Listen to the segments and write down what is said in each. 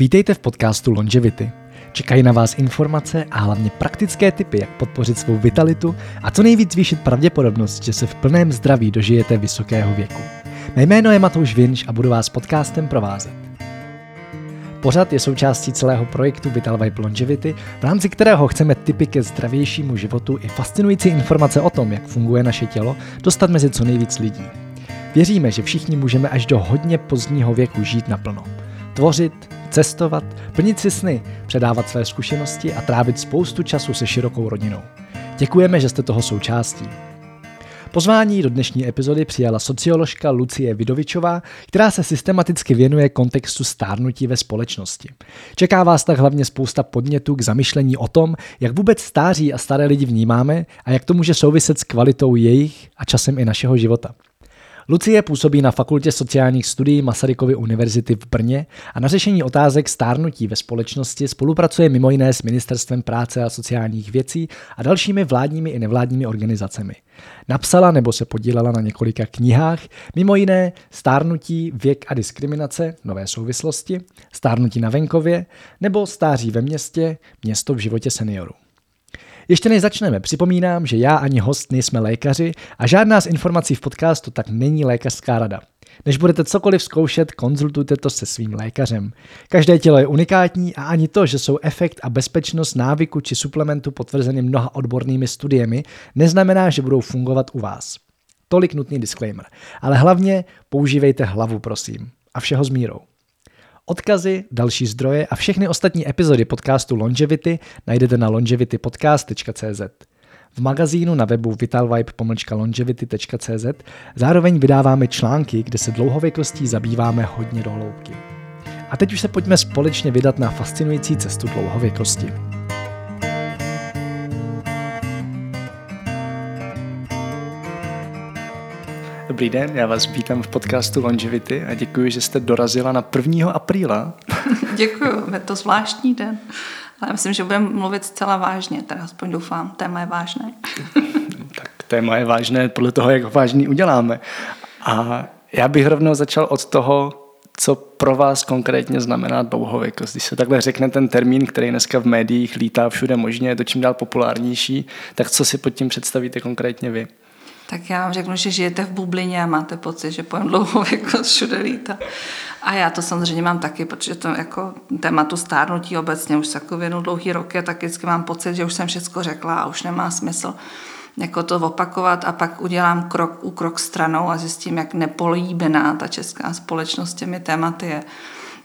Vítejte v podcastu Longevity. Čekají na vás informace a hlavně praktické typy, jak podpořit svou vitalitu a co nejvíc zvýšit pravděpodobnost, že se v plném zdraví dožijete vysokého věku. Mé jméno je Matouš Vinš a budu vás podcastem provázet. Pořad je součástí celého projektu Vital Vibe Longevity, v rámci kterého chceme typy ke zdravějšímu životu i fascinující informace o tom, jak funguje naše tělo, dostat mezi co nejvíc lidí. Věříme, že všichni můžeme až do hodně pozdního věku žít naplno. Tvořit, cestovat, plnit si sny, předávat své zkušenosti a trávit spoustu času se širokou rodinou. Děkujeme, že jste toho součástí. Pozvání do dnešní epizody přijala socioložka Lucie Vidovičová, která se systematicky věnuje kontextu stárnutí ve společnosti. Čeká vás tak hlavně spousta podnětů k zamyšlení o tom, jak vůbec stáří a staré lidi vnímáme a jak to může souviset s kvalitou jejich a časem i našeho života. Lucie působí na Fakultě sociálních studií Masarykovy univerzity v Brně a na řešení otázek stárnutí ve společnosti spolupracuje mimo jiné s Ministerstvem práce a sociálních věcí a dalšími vládními i nevládními organizacemi. Napsala nebo se podílela na několika knihách, mimo jiné Stárnutí, věk a diskriminace, nové souvislosti, Stárnutí na venkově nebo Stáří ve městě, město v životě seniorů. Ještě než začneme, připomínám, že já ani host nejsme lékaři a žádná z informací v podcastu tak není lékařská rada. Než budete cokoliv zkoušet, konzultujte to se svým lékařem. Každé tělo je unikátní a ani to, že jsou efekt a bezpečnost návyku či suplementu potvrzeny mnoha odbornými studiemi, neznamená, že budou fungovat u vás. Tolik nutný disclaimer. Ale hlavně používejte hlavu, prosím. A všeho s mírou. Odkazy, další zdroje a všechny ostatní epizody podcastu Longevity najdete na longevitypodcast.cz. V magazínu na webu vitalvibe.longevity.cz zároveň vydáváme články, kde se dlouhověkostí zabýváme hodně do hloubky. A teď už se pojďme společně vydat na fascinující cestu dlouhověkosti. Dobrý den, já vás vítám v podcastu Longevity a děkuji, že jste dorazila na 1. apríla. děkuji, je to zvláštní den. Ale myslím, že budeme mluvit zcela vážně, teda aspoň doufám, téma je vážné. tak téma je vážné podle toho, jak ho vážný uděláme. A já bych rovnou začal od toho, co pro vás konkrétně znamená dlouhověkost. Když se takhle řekne ten termín, který dneska v médiích lítá všude možně, je to čím dál populárnější, tak co si pod tím představíte konkrétně vy? Tak já vám řeknu, že žijete v bublině a máte pocit, že pojem dlouhověkost všude lítá. A já to samozřejmě mám taky, protože to jako tématu stárnutí obecně už se jako věnu dlouhý roky, tak vždycky mám pocit, že už jsem všechno řekla a už nemá smysl jako to opakovat a pak udělám krok u krok stranou a zjistím, jak nepolíbená ta česká společnost těmi tématy je.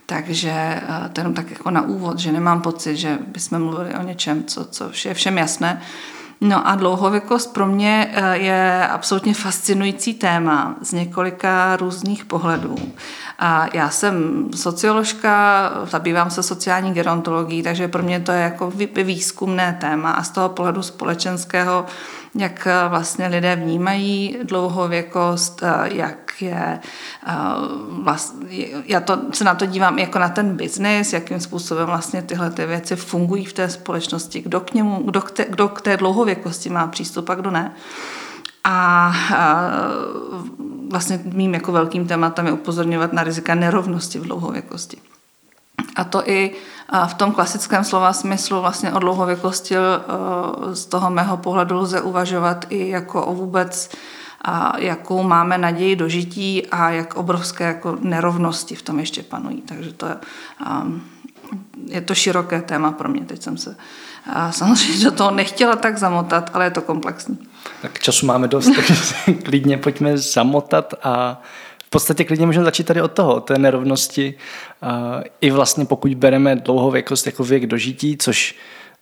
Takže eh, to jenom tak jako na úvod, že nemám pocit, že bychom mluvili o něčem, co, co je všem jasné. No a dlouhověkost pro mě eh, je absolutně fascinující téma z několika různých pohledů. A já jsem socioložka, zabývám se sociální gerontologií, takže pro mě to je jako výzkumné téma a z toho pohledu společenského, jak eh, vlastně lidé vnímají dlouhověkost, eh, jak je, vlastně, já to, se na to dívám jako na ten biznis, jakým způsobem vlastně tyhle ty věci fungují v té společnosti, kdo k němu, kdo k té, kdo k té dlouhověkosti má přístup a kdo ne. A, a vlastně mým jako velkým tématem je upozorňovat na rizika nerovnosti v dlouhověkosti. A to i v tom klasickém slova smyslu vlastně o dlouhověkosti z toho mého pohledu lze uvažovat i jako o vůbec a jakou máme naději do žití a jak obrovské jako nerovnosti v tom ještě panují. Takže to je, um, je to široké téma pro mě. Teď jsem se samozřejmě do toho nechtěla tak zamotat, ale je to komplexní. Tak času máme dost, takže klidně pojďme zamotat a podstatě klidně můžeme začít tady od toho, té nerovnosti. I vlastně pokud bereme dlouhověkost jako věk dožití, což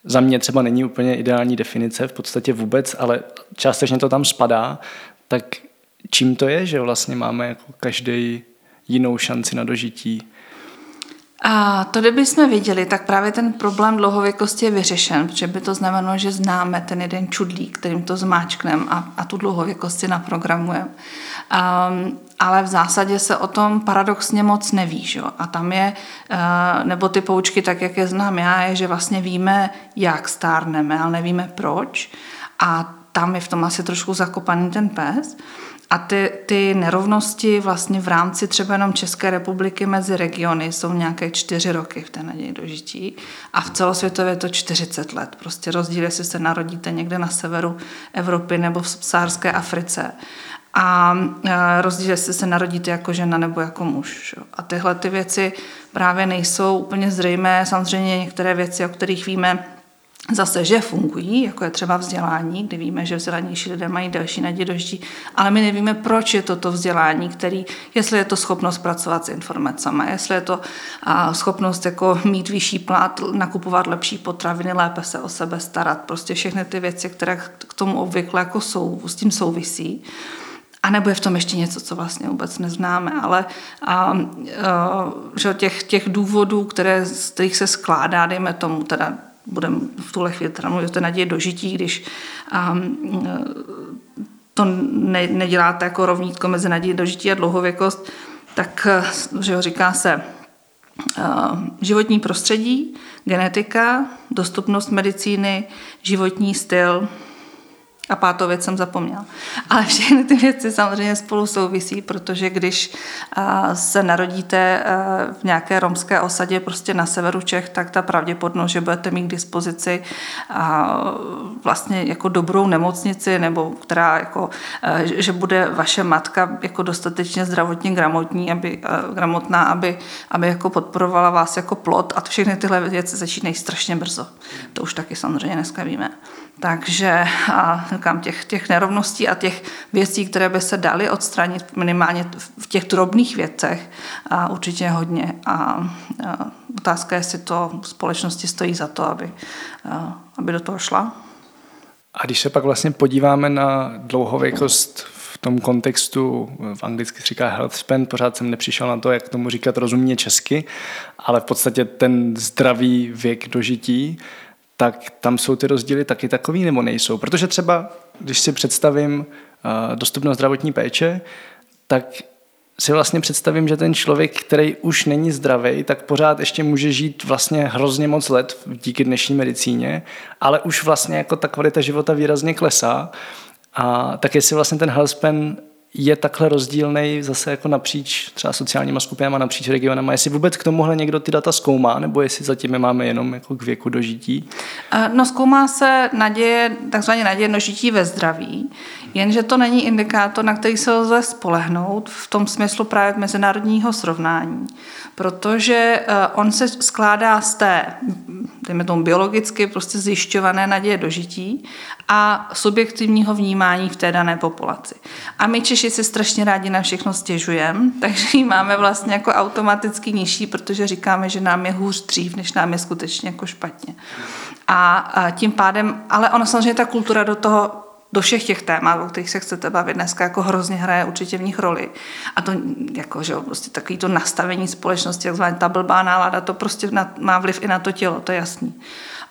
za mě třeba není úplně ideální definice, v podstatě vůbec, ale částečně to tam spadá, tak čím to je, že vlastně máme jako každý jinou šanci na dožití? A to, kdybychom viděli, tak právě ten problém dlouhověkosti je vyřešen, protože by to znamenalo, že známe ten jeden čudlík, kterým to zmáčkneme a, a tu dlouhověkost si naprogramujeme. Um, ale v zásadě se o tom paradoxně moc neví. Že? A tam je, uh, nebo ty poučky, tak jak je znám já, je, že vlastně víme, jak stárneme, ale nevíme proč. A tam je v tom asi trošku zakopaný ten pes. A ty, ty nerovnosti vlastně v rámci třeba jenom České republiky mezi regiony jsou nějaké čtyři roky v té naději dožití a v celosvětově je to 40 let. Prostě rozdíl, jestli se narodíte někde na severu Evropy nebo v sárské Africe. A e, rozdíl, jestli se narodíte jako žena nebo jako muž. A tyhle ty věci právě nejsou úplně zřejmé. Samozřejmě některé věci, o kterých víme, zase, že fungují, jako je třeba vzdělání, kdy víme, že vzdělanější lidé mají delší naději ale my nevíme, proč je toto vzdělání, který, jestli je to schopnost pracovat s informacemi, jestli je to a, schopnost jako mít vyšší plat, nakupovat lepší potraviny, lépe se o sebe starat, prostě všechny ty věci, které k tomu obvykle jako jsou, s tím souvisí. A nebo je v tom ještě něco, co vlastně vůbec neznáme, ale a, a, že těch, těch důvodů, které, z kterých se skládá, dejme tomu teda budeme v tuhle chvíli teda mluvit o té naději dožití, když um, to ne, neděláte jako rovnítko mezi naději dožití a dlouhověkost, tak že ho říká se životní prostředí, genetika, dostupnost medicíny, životní styl, a pátou věc jsem zapomněla. Ale všechny ty věci samozřejmě spolu souvisí, protože když se narodíte v nějaké romské osadě prostě na severu Čech, tak ta pravděpodobnost, že budete mít k dispozici vlastně jako dobrou nemocnici, nebo která jako, že bude vaše matka jako dostatečně zdravotně gramotní, aby, gramotná, aby, aby jako podporovala vás jako plot a to všechny tyhle věci začínají strašně brzo. To už taky samozřejmě dneska víme. Takže a, říkám, těch, těch nerovností a těch věcí, které by se daly odstranit minimálně v těch drobných věcech, a určitě hodně. A, a otázka je, jestli to společnosti stojí za to, aby, a, aby do toho šla. A když se pak vlastně podíváme na dlouhověkost v tom kontextu, v anglicky se říká health span, pořád jsem nepřišel na to, jak tomu říkat rozumně česky, ale v podstatě ten zdravý věk dožití, tak tam jsou ty rozdíly taky takový nebo nejsou. Protože třeba, když si představím uh, dostupnost zdravotní péče, tak si vlastně představím, že ten člověk, který už není zdravý, tak pořád ještě může žít vlastně hrozně moc let díky dnešní medicíně, ale už vlastně jako ta kvalita života výrazně klesá. A tak jestli vlastně ten health span je takhle rozdílný zase jako napříč třeba sociálníma skupinama, napříč regionama. Jestli vůbec k tomuhle někdo ty data zkoumá, nebo jestli zatím je máme jenom jako k věku dožití? No zkoumá se naděje, takzvaně naděje dožití ve zdraví, jenže to není indikátor, na který se lze spolehnout v tom smyslu právě mezinárodního srovnání, protože eh, on se skládá z té, dejme tomu biologicky, prostě zjišťované naděje dožití a subjektivního vnímání v té dané populaci. A my Češi si strašně rádi na všechno stěžujeme, takže ji máme vlastně jako automaticky nižší, protože říkáme, že nám je hůř dřív, než nám je skutečně jako špatně. A, a tím pádem, ale ono samozřejmě ta kultura do toho do všech těch témat, o kterých se chcete bavit dneska, jako hrozně hraje určitě v nich roli. A to jako, že prostě takový to nastavení společnosti, takzvaná ta blbá nálada, to prostě má vliv i na to tělo, to je jasný.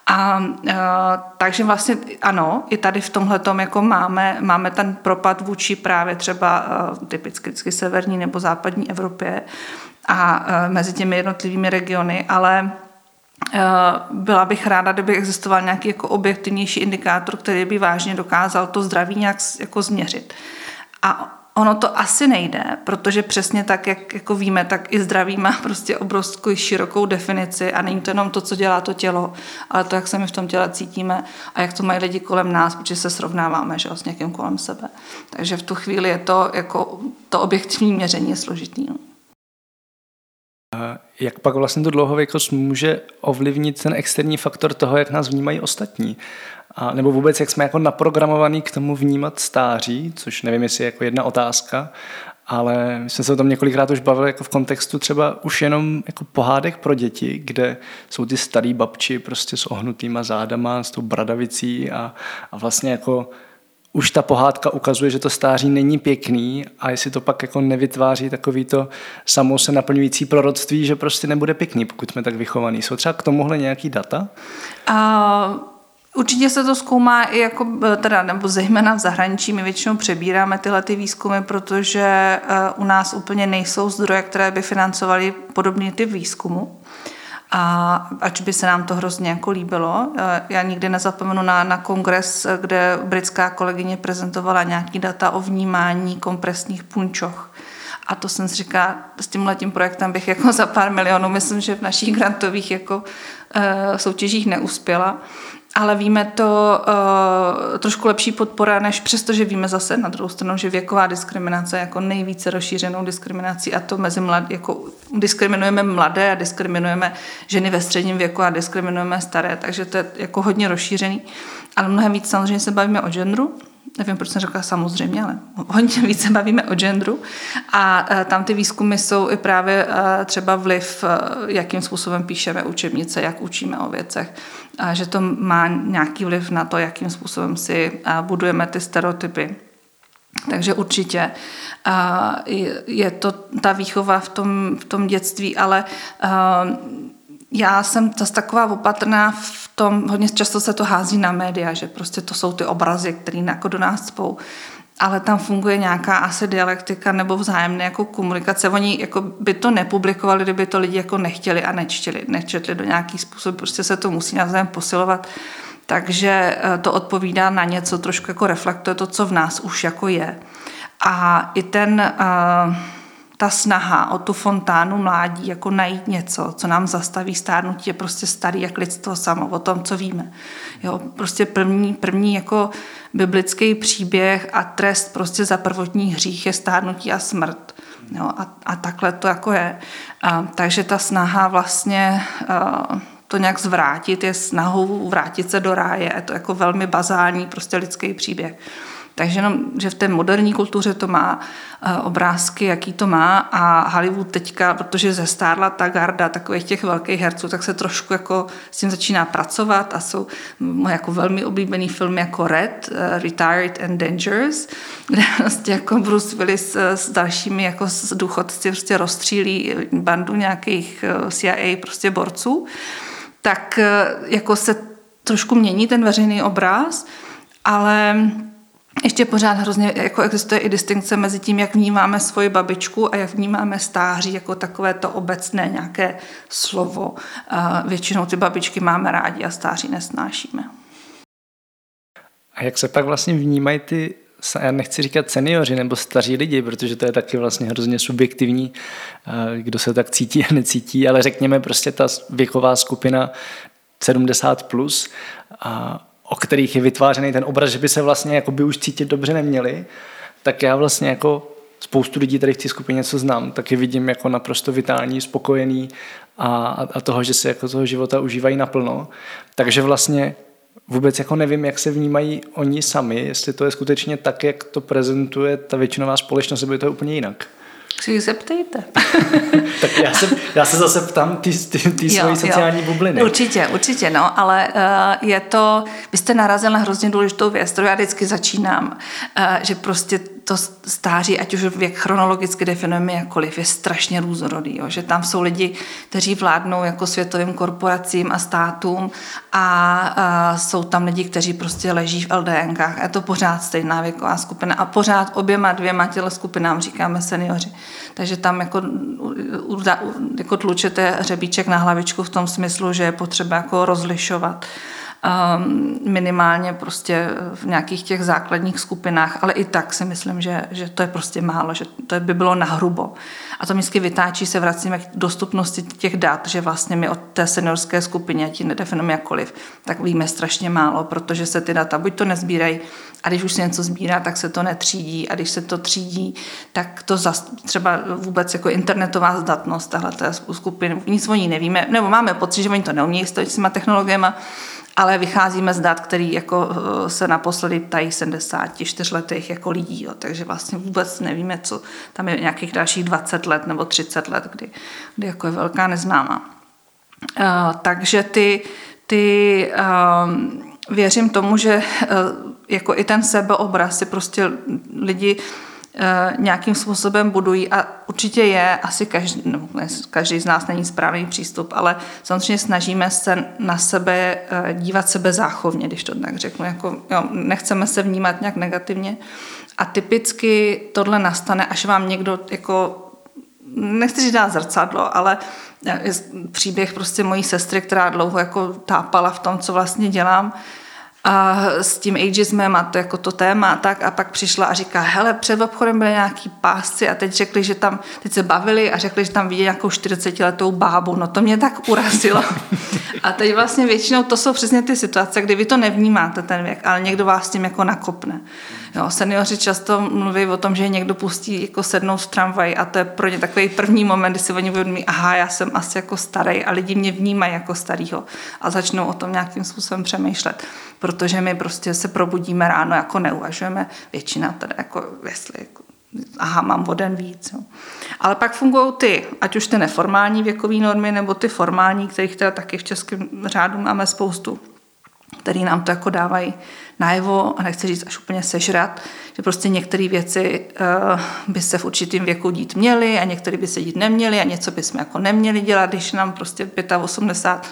A, a takže vlastně ano, i tady v tomhle jako máme, máme ten propad vůči právě třeba a, typicky vždycky severní nebo západní Evropě a, a mezi těmi jednotlivými regiony, ale byla bych ráda, kdyby existoval nějaký jako objektivnější indikátor, který by vážně dokázal to zdraví nějak jako změřit. A Ono to asi nejde, protože přesně tak, jak jako víme, tak i zdraví má prostě obrovskou širokou definici a není to jenom to, co dělá to tělo, ale to, jak se my v tom těle cítíme a jak to mají lidi kolem nás, protože se srovnáváme že, s někým kolem sebe. Takže v tu chvíli je to jako to objektivní měření je složitý. No. Jak pak vlastně tu dlouhověkost může ovlivnit ten externí faktor toho, jak nás vnímají ostatní? A, nebo vůbec, jak jsme jako naprogramovaní k tomu vnímat stáří, což nevím, jestli je jako jedna otázka, ale my jsme se o tom několikrát už bavili jako v kontextu třeba už jenom jako pohádek pro děti, kde jsou ty starý babči prostě s ohnutýma zádama, s tou bradavicí a, a vlastně jako už ta pohádka ukazuje, že to stáří není pěkný a jestli to pak jako nevytváří takový to samo se naplňující proroctví, že prostě nebude pěkný, pokud jsme tak vychovaný. Jsou třeba k tomuhle nějaký data? Uh... Určitě se to zkoumá i jako, teda, nebo zejména v zahraničí. My většinou přebíráme tyhle ty výzkumy, protože u nás úplně nejsou zdroje, které by financovaly podobný typ výzkumu. A ač by se nám to hrozně jako líbilo. Já nikdy nezapomenu na, na kongres, kde britská kolegyně prezentovala nějaký data o vnímání kompresních punčoch. A to jsem si říká, s tím letím projektem bych jako za pár milionů, myslím, že v našich grantových jako uh, soutěžích neuspěla ale víme to uh, trošku lepší podpora, než přesto, že víme zase na druhou stranu, že věková diskriminace je jako nejvíce rozšířenou diskriminací a to mezi mlad, jako diskriminujeme mladé a diskriminujeme ženy ve středním věku a diskriminujeme staré, takže to je jako hodně rozšířený. Ale mnohem víc samozřejmě se bavíme o genderu, nevím, proč jsem řekla samozřejmě, ale hodně více bavíme o genderu a e, tam ty výzkumy jsou i právě e, třeba vliv, e, jakým způsobem píšeme učebnice, jak učíme o věcech, a že to má nějaký vliv na to, jakým způsobem si budujeme ty stereotypy. Takže určitě je to ta výchova v tom, v tom dětství, ale já jsem zase taková opatrná v tom, hodně často se to hází na média, že prostě to jsou ty obrazy, které jako do nás spou ale tam funguje nějaká asi dialektika nebo vzájemné jako komunikace. Oni jako by to nepublikovali, kdyby to lidi jako nechtěli a nečtili, nečetli do nějaký způsob, prostě se to musí navzájem posilovat. Takže eh, to odpovídá na něco, trošku jako reflektuje to, co v nás už jako je. A i ten uh, ta snaha o tu fontánu mládí, jako najít něco, co nám zastaví stárnutí, je prostě starý jak lidstvo samo, o tom, co víme. Jo, prostě první, první jako biblický příběh a trest prostě za prvotní hřích je stárnutí a smrt. Jo, a, a takhle to jako je. A, takže ta snaha vlastně a, to nějak zvrátit je snahou vrátit se do ráje. Je to jako velmi bazální prostě lidský příběh. Takže jenom, že v té moderní kultuře to má uh, obrázky, jaký to má a Hollywood teďka, protože zestárla ta garda takových těch velkých herců, tak se trošku jako s tím začíná pracovat a jsou jako velmi oblíbený filmy jako Red, uh, Retired and Dangerous, kde prostě jako Bruce Willis uh, s dalšími jako s důchodci prostě rozstřílí bandu nějakých CIA prostě borců, tak jako se trošku mění ten veřejný obraz, ale ještě pořád hrozně jako existuje i distinkce mezi tím, jak vnímáme svoji babičku a jak vnímáme stáří jako takové to obecné nějaké slovo. Většinou ty babičky máme rádi a stáří nesnášíme. A jak se pak vlastně vnímají ty, já nechci říkat seniori nebo staří lidi, protože to je taky vlastně hrozně subjektivní, kdo se tak cítí a necítí, ale řekněme prostě ta věková skupina 70 plus a o kterých je vytvářený ten obraz, že by se vlastně jako by už cítit dobře neměli, tak já vlastně jako spoustu lidí tady v té skupině, co znám, tak je vidím jako naprosto vitální, spokojený a, a toho, že se jako toho života užívají naplno. Takže vlastně vůbec jako nevím, jak se vnímají oni sami, jestli to je skutečně tak, jak to prezentuje ta většinová společnost, nebo je to úplně jinak si zeptejte. tak já se, já se zase ptám ty, ty, ty svojí sociální jo. bubliny. Určitě, určitě, no, ale uh, je to, vy jste narazil na hrozně důležitou věc, kterou já vždycky začínám, uh, že prostě to stáří, ať už věk chronologicky definujeme jakkoliv, je strašně různorodý. Jo? Že tam jsou lidi, kteří vládnou jako světovým korporacím a státům a, a jsou tam lidi, kteří prostě leží v LDNkách. Je to pořád stejná věková skupina a pořád oběma dvěma těle skupinám říkáme seniori. Takže tam jako, jako tlučete hřebíček na hlavičku v tom smyslu, že je potřeba jako rozlišovat minimálně prostě v nějakých těch základních skupinách, ale i tak si myslím, že, že to je prostě málo, že to by bylo nahrubo. A to vždycky vytáčí, se vracíme k dostupnosti těch dat, že vlastně my od té seniorské skupině, ti nedefinujeme jakkoliv, tak víme strašně málo, protože se ty data buď to nezbírají, a když už se něco sbírá, tak se to netřídí a když se to třídí, tak to zas, třeba vůbec jako internetová zdatnost tahle skupiny, nic o ní nevíme, nebo máme pocit, že oni to neumějí s těma technologiemi, ale vycházíme z dat, který jako eh, se naposledy ptají 74 letech jako lidí, jo, takže vlastně vůbec nevíme, co tam je nějakých dalších 20 let nebo 30 let, kdy, kdy jako je velká neznáma. Uh, takže ty, ty um, věřím tomu, že uh, jako i ten sebeobraz si prostě lidi Eh, nějakým způsobem budují a určitě je, asi každý, no, každý z nás není správný přístup, ale samozřejmě snažíme se na sebe eh, dívat sebe záchovně, když to tak řeknu. Jako, jo, nechceme se vnímat nějak negativně a typicky tohle nastane, až vám někdo jako nechci říct dát zrcadlo, ale příběh prostě mojí sestry, která dlouho jako tápala v tom, co vlastně dělám, a s tím ageismem a to jako to téma tak a pak přišla a říká, hele, před obchodem byly nějaký pásci a teď řekli, že tam, teď se bavili a řekli, že tam vidí nějakou 40 letou bábu, no to mě tak urazilo. A teď vlastně většinou to jsou přesně ty situace, kdy vy to nevnímáte ten věk, ale někdo vás tím jako nakopne. Jo, seniori často mluví o tom, že někdo pustí jako sednout v tramvaj a to je pro ně takový první moment, kdy si oni uvědomí, aha, já jsem asi jako starý a lidi mě vnímají jako starýho a začnou o tom nějakým způsobem přemýšlet, protože my prostě se probudíme ráno, jako neuvažujeme, většina teda jako jestli jako aha, mám o den víc. Jo. Ale pak fungují ty, ať už ty neformální věkové normy, nebo ty formální, kterých teda taky v českém řádu máme spoustu, který nám to jako dávají najevo a nechci říct až úplně sežrat, že prostě některé věci uh, by se v určitém věku dít měly a některé by se dít neměly a něco bychom jako neměli dělat, když nám prostě 85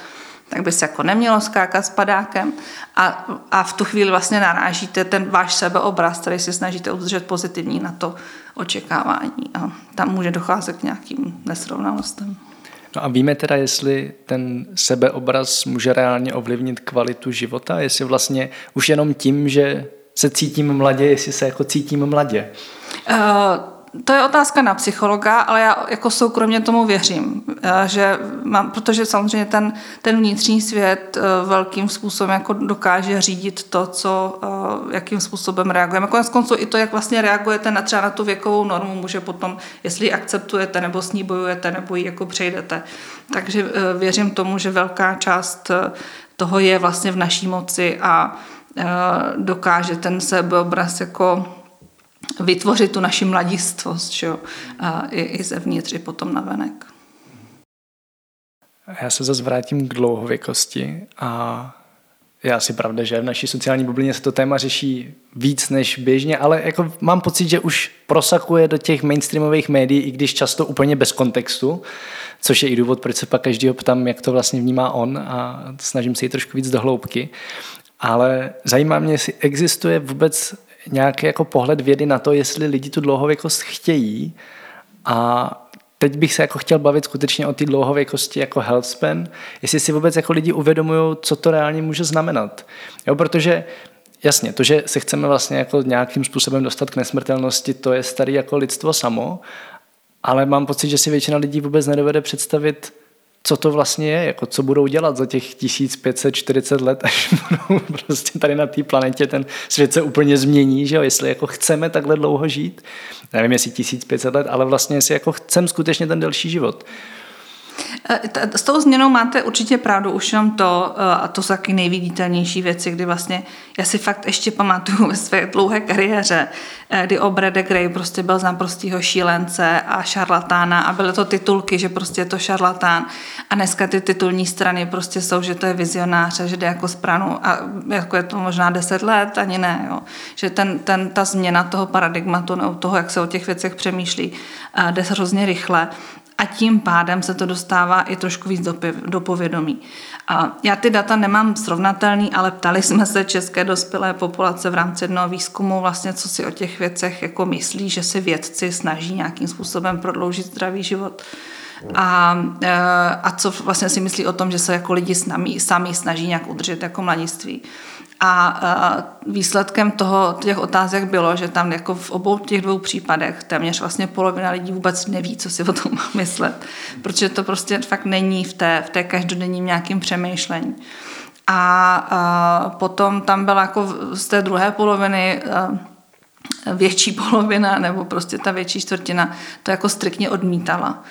tak by se jako nemělo skákat s padákem a, a v tu chvíli vlastně narážíte ten váš sebeobraz, který si snažíte udržet pozitivní na to očekávání a tam může docházet k nějakým nesrovnalostem. No a víme teda, jestli ten sebeobraz může reálně ovlivnit kvalitu života, jestli vlastně už jenom tím, že se cítím mladě, jestli se jako cítím mladě. Uh, to je otázka na psychologa, ale já jako soukromně tomu věřím, eh, že mám, protože samozřejmě ten, ten vnitřní svět eh, velkým způsobem jako dokáže řídit to, co, eh, jakým způsobem reagujeme. Konec konců i to, jak vlastně reagujete na třeba na tu věkovou normu, může potom, jestli ji akceptujete, nebo s ní bojujete, nebo ji jako přejdete. Takže věřím tomu, že velká část toho je vlastně v naší moci a dokáže ten sebeobraz jako vytvořit tu naši mladistvost, že jo? A i, i zevnitř, i potom na venek. Já se zase vrátím k dlouhověkosti a já si pravda, že v naší sociální bublině se to téma řeší víc než běžně, ale jako mám pocit, že už prosakuje do těch mainstreamových médií, i když často úplně bez kontextu, což je i důvod, proč se pak každýho ptám, jak to vlastně vnímá on a snažím se jít trošku víc do hloubky. Ale zajímá mě, jestli existuje vůbec nějaký jako pohled vědy na to, jestli lidi tu dlouhověkost chtějí a teď bych se jako chtěl bavit skutečně o té dlouhověkosti jako health span, jestli si vůbec jako lidi uvědomují, co to reálně může znamenat. Jo, protože jasně, to, že se chceme vlastně jako nějakým způsobem dostat k nesmrtelnosti, to je starý jako lidstvo samo, ale mám pocit, že si většina lidí vůbec nedovede představit, co to vlastně je, jako co budou dělat za těch 1540 let, až budou prostě tady na té planetě ten svět se úplně změní, že jo? jestli jako chceme takhle dlouho žít, nevím jestli 1500 let, ale vlastně jestli jako chceme skutečně ten delší život. Eh, s tou změnou máte určitě pravdu, už jenom to, eh, a to jsou taky nejviditelnější věci, kdy vlastně, já si fakt ještě pamatuju ve své dlouhé kariéře, eh, kdy Obre de Grey prostě byl za prostýho šílence a šarlatána a byly to titulky, že prostě je to šarlatán a dneska ty titulní strany prostě jsou, že to je vizionář a že jde jako z pranu a jako je to možná deset let, ani ne, jo. že ten, ten, ta změna toho paradigmatu nebo toho, jak se o těch věcech přemýšlí, jde hrozně rychle a tím pádem se to dostává i trošku víc do, do povědomí. A já ty data nemám srovnatelný, ale ptali jsme se české dospělé populace v rámci jednoho výzkumu, vlastně co si o těch věcech jako myslí, že si vědci snaží nějakým způsobem prodloužit zdravý život. A, e, a co vlastně si myslí o tom, že se jako lidi sami, sami snaží nějak udržet jako mladiství. A výsledkem toho, těch otázek bylo, že tam jako v obou těch dvou případech téměř vlastně polovina lidí vůbec neví, co si o tom má myslet, protože to prostě fakt není v té, v té každodenním nějakým přemýšlení. A, potom tam byla jako z té druhé poloviny větší polovina nebo prostě ta větší čtvrtina to jako striktně odmítala,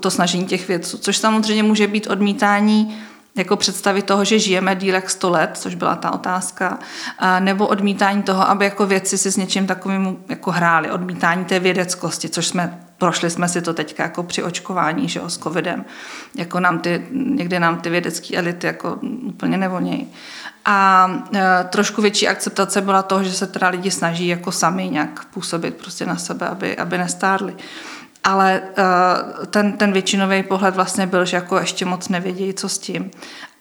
to snažení těch vědců, což samozřejmě může být odmítání jako představy toho, že žijeme díl jak 100 let, což byla ta otázka, nebo odmítání toho, aby jako vědci si s něčím takovým jako hráli, odmítání té vědeckosti, což jsme prošli jsme si to teďka jako při očkování, že jo, s covidem. Jako nám ty, někdy nám ty vědecké elity jako úplně nevonějí. A e, trošku větší akceptace byla toho, že se teda lidi snaží jako sami nějak působit prostě na sebe, aby, aby nestárli ale uh, ten, ten většinový pohled vlastně byl, že jako ještě moc nevědějí, co s tím.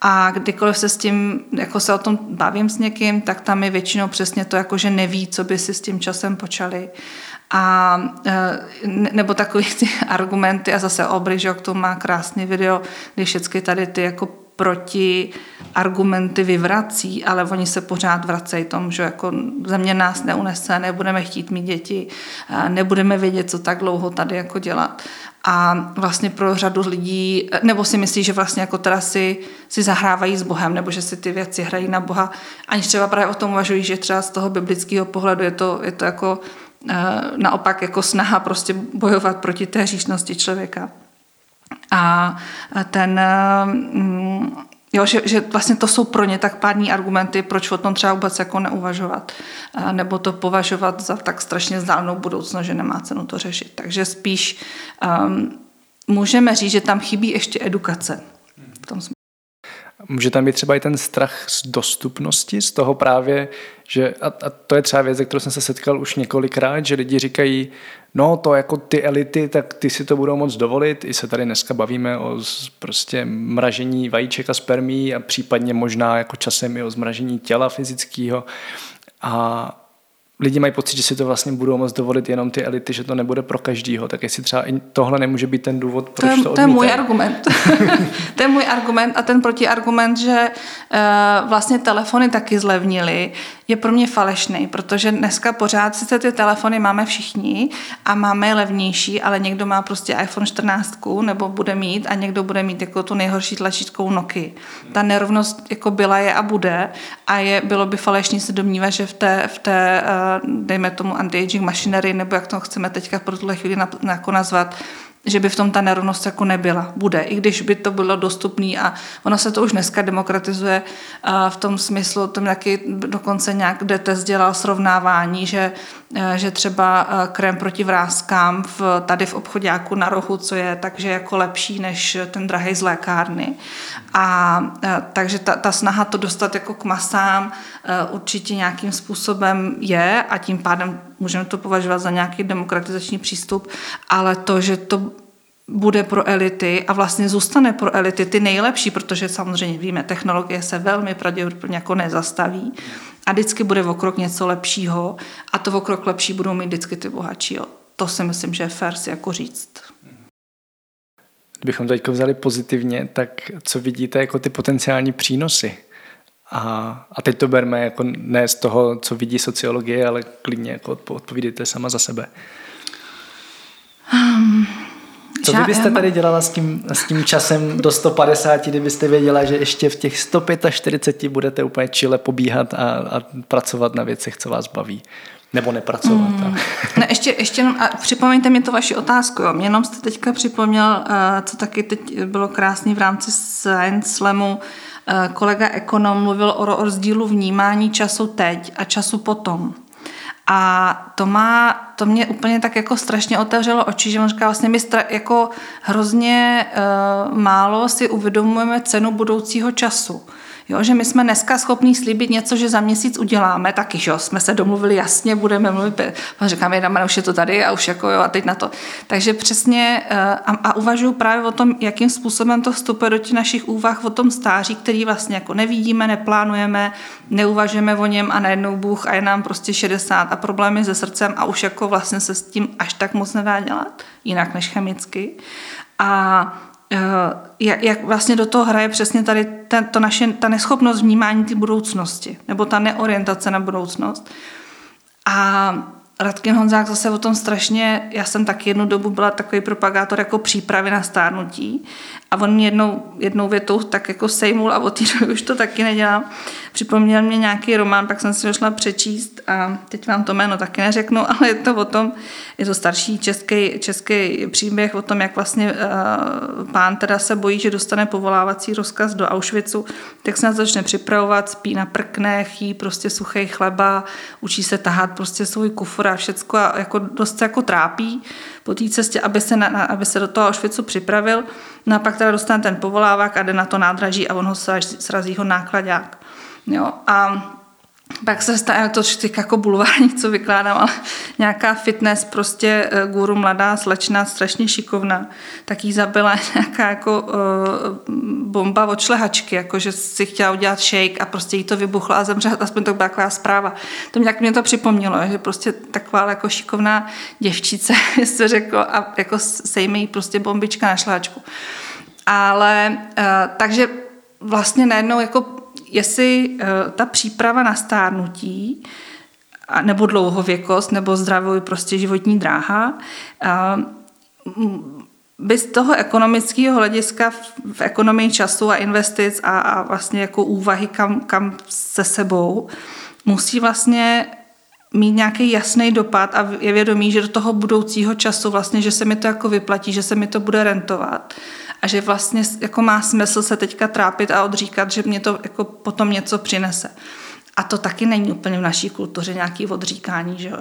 A kdykoliv se s tím, jako se o tom bavím s někým, tak tam je většinou přesně to, jako že neví, co by si s tím časem počali. A nebo takový ty argumenty a zase Obry, že k tomu má krásný video, kdy všechny tady ty jako proti argumenty vyvrací, ale oni se pořád vracejí tomu, že jako země nás neunese, nebudeme chtít mít děti, nebudeme vědět, co tak dlouho tady jako dělat. A vlastně pro řadu lidí, nebo si myslí, že vlastně jako teda si, si zahrávají s Bohem, nebo že si ty věci hrají na Boha, aniž třeba právě o tom uvažují, že třeba z toho biblického pohledu je to, je to jako naopak jako snaha prostě bojovat proti té hříšnosti člověka. A ten, mm, jo, že, že vlastně to jsou pro ně tak pádní argumenty, proč o tom třeba vůbec jako neuvažovat, nebo to považovat za tak strašně vzdálenou budoucnost, že nemá cenu to řešit. Takže spíš um, můžeme říct, že tam chybí ještě edukace. V tom Může tam být třeba i ten strach z dostupnosti, z toho právě, že, a, a to je třeba věc, kterou jsem se setkal už několikrát, že lidi říkají, no to jako ty elity, tak ty si to budou moc dovolit. I se tady dneska bavíme o prostě mražení vajíček a spermí a případně možná jako časem i o zmražení těla fyzického. A lidi mají pocit, že si to vlastně budou moct dovolit jenom ty elity, že to nebude pro každýho. Tak jestli třeba i tohle nemůže být ten důvod, proč to, je, to To je můj argument. to je můj argument a ten protiargument, že uh, vlastně telefony taky zlevnily, je pro mě falešný, protože dneska pořád sice ty telefony máme všichni a máme levnější, ale někdo má prostě iPhone 14 nebo bude mít a někdo bude mít jako tu nejhorší tlačítkou Nokia. Ta nerovnost jako byla je a bude a je, bylo by falešný se domnívat, že v té, v té uh, dejme tomu anti-aging machinery, nebo jak to chceme teďka pro tuhle chvíli jako nazvat, že by v tom ta nerovnost jako nebyla. Bude, i když by to bylo dostupné a ono se to už dneska demokratizuje v tom smyslu, tom taky dokonce nějak test dělal srovnávání, že, že třeba krém proti vrázkám v, tady v obchodáku na rohu, co je takže jako lepší než ten drahý z lékárny. A takže ta, ta snaha to dostat jako k masám určitě nějakým způsobem je a tím pádem můžeme to považovat za nějaký demokratizační přístup, ale to, že to bude pro elity a vlastně zůstane pro elity ty nejlepší, protože samozřejmě víme, technologie se velmi pravděpodobně jako nezastaví a vždycky bude v okrok něco lepšího a to v okrok lepší budou mít vždycky ty bohatší. Jo. To si myslím, že je fér si jako říct. Kdybychom to teď vzali pozitivně, tak co vidíte jako ty potenciální přínosy a, a teď to berme jako ne z toho, co vidí sociologie, ale klidně jako odpovídejte sama za sebe. Um, co vy byste tady dělala s tím, s tím časem do 150, kdybyste věděla, že ještě v těch 145 budete úplně čile pobíhat a, a pracovat na věcech, co vás baví? Nebo nepracovat? Mm. Ne, ještě, ještě jenom, a připomeňte mi to vaši otázku. Jo. Mě jenom jste teďka připomněl, uh, co taky teď bylo krásný v rámci Science Slamu, Eh, kolega ekonom mluvil o rozdílu vnímání času teď a času potom. A to, má, to mě úplně tak jako strašně otevřelo oči, že on říká, vlastně my stra, jako hrozně uh, málo si uvědomujeme cenu budoucího času. Jo, že my jsme dneska schopní slíbit něco, že za měsíc uděláme, taky, že jo, jsme se domluvili jasně, budeme mluvit, říkám, jedna už je to tady a už jako jo, a teď na to. Takže přesně eh, a, a uvažuji právě o tom, jakým způsobem to vstupuje do těch našich úvah o tom stáří, který vlastně jako nevidíme, neplánujeme, neuvažujeme o něm a najednou Bůh a je nám prostě 60 a problémy se srdcem a už jako vlastně se s tím až tak moc nedá dělat, jinak než chemicky. A jak, jak vlastně do toho hraje přesně tady ta, to naše, ta neschopnost vnímání ty budoucnosti, nebo ta neorientace na budoucnost. A Radkin Honzák zase o tom strašně, já jsem taky jednu dobu byla takový propagátor jako přípravy na stárnutí a on mě jednou, jednou větou tak jako sejmul a od té už to taky nedělám. Připomněl mě nějaký román, pak jsem si ho šla přečíst a teď vám to jméno taky neřeknu, ale je to o tom, je to starší český, český příběh o tom, jak vlastně uh, pán teda se bojí, že dostane povolávací rozkaz do Auschwitzu, tak se na začne připravovat, spí na prknech, jí prostě suchý chleba, učí se tahat prostě svůj kufr a všecko a jako dost se jako trápí po té cestě, aby se, na, aby se do toho Auschwitzu připravil. No a pak teda dostane ten povolávák a jde na to nádraží a on ho srazí, srazí ho nákladák. Jo, a pak se stane to teď jako bulvární, co vykládám, ale nějaká fitness, prostě uh, guru mladá slečna, strašně šikovná, tak jí zabila nějaká jako uh, bomba od šlehačky, jako že si chtěla udělat shake a prostě jí to vybuchlo a zemřela, aspoň to byla taková zpráva. To mě, mě to připomnělo, že prostě taková jako šikovná děvčice, se řeklo, a jako sejme jí prostě bombička na šlehačku. Ale uh, takže vlastně najednou jako jestli uh, ta příprava na stárnutí nebo dlouhověkost, nebo zdravou prostě životní dráha, uh, by z toho ekonomického hlediska v, v ekonomii času a investic a, a vlastně jako úvahy kam, kam se sebou musí vlastně mít nějaký jasný dopad a je vědomí, že do toho budoucího času vlastně, že se mi to jako vyplatí, že se mi to bude rentovat a že vlastně jako má smysl se teďka trápit a odříkat, že mě to jako potom něco přinese. A to taky není úplně v naší kultuře nějaký odříkání, že jo.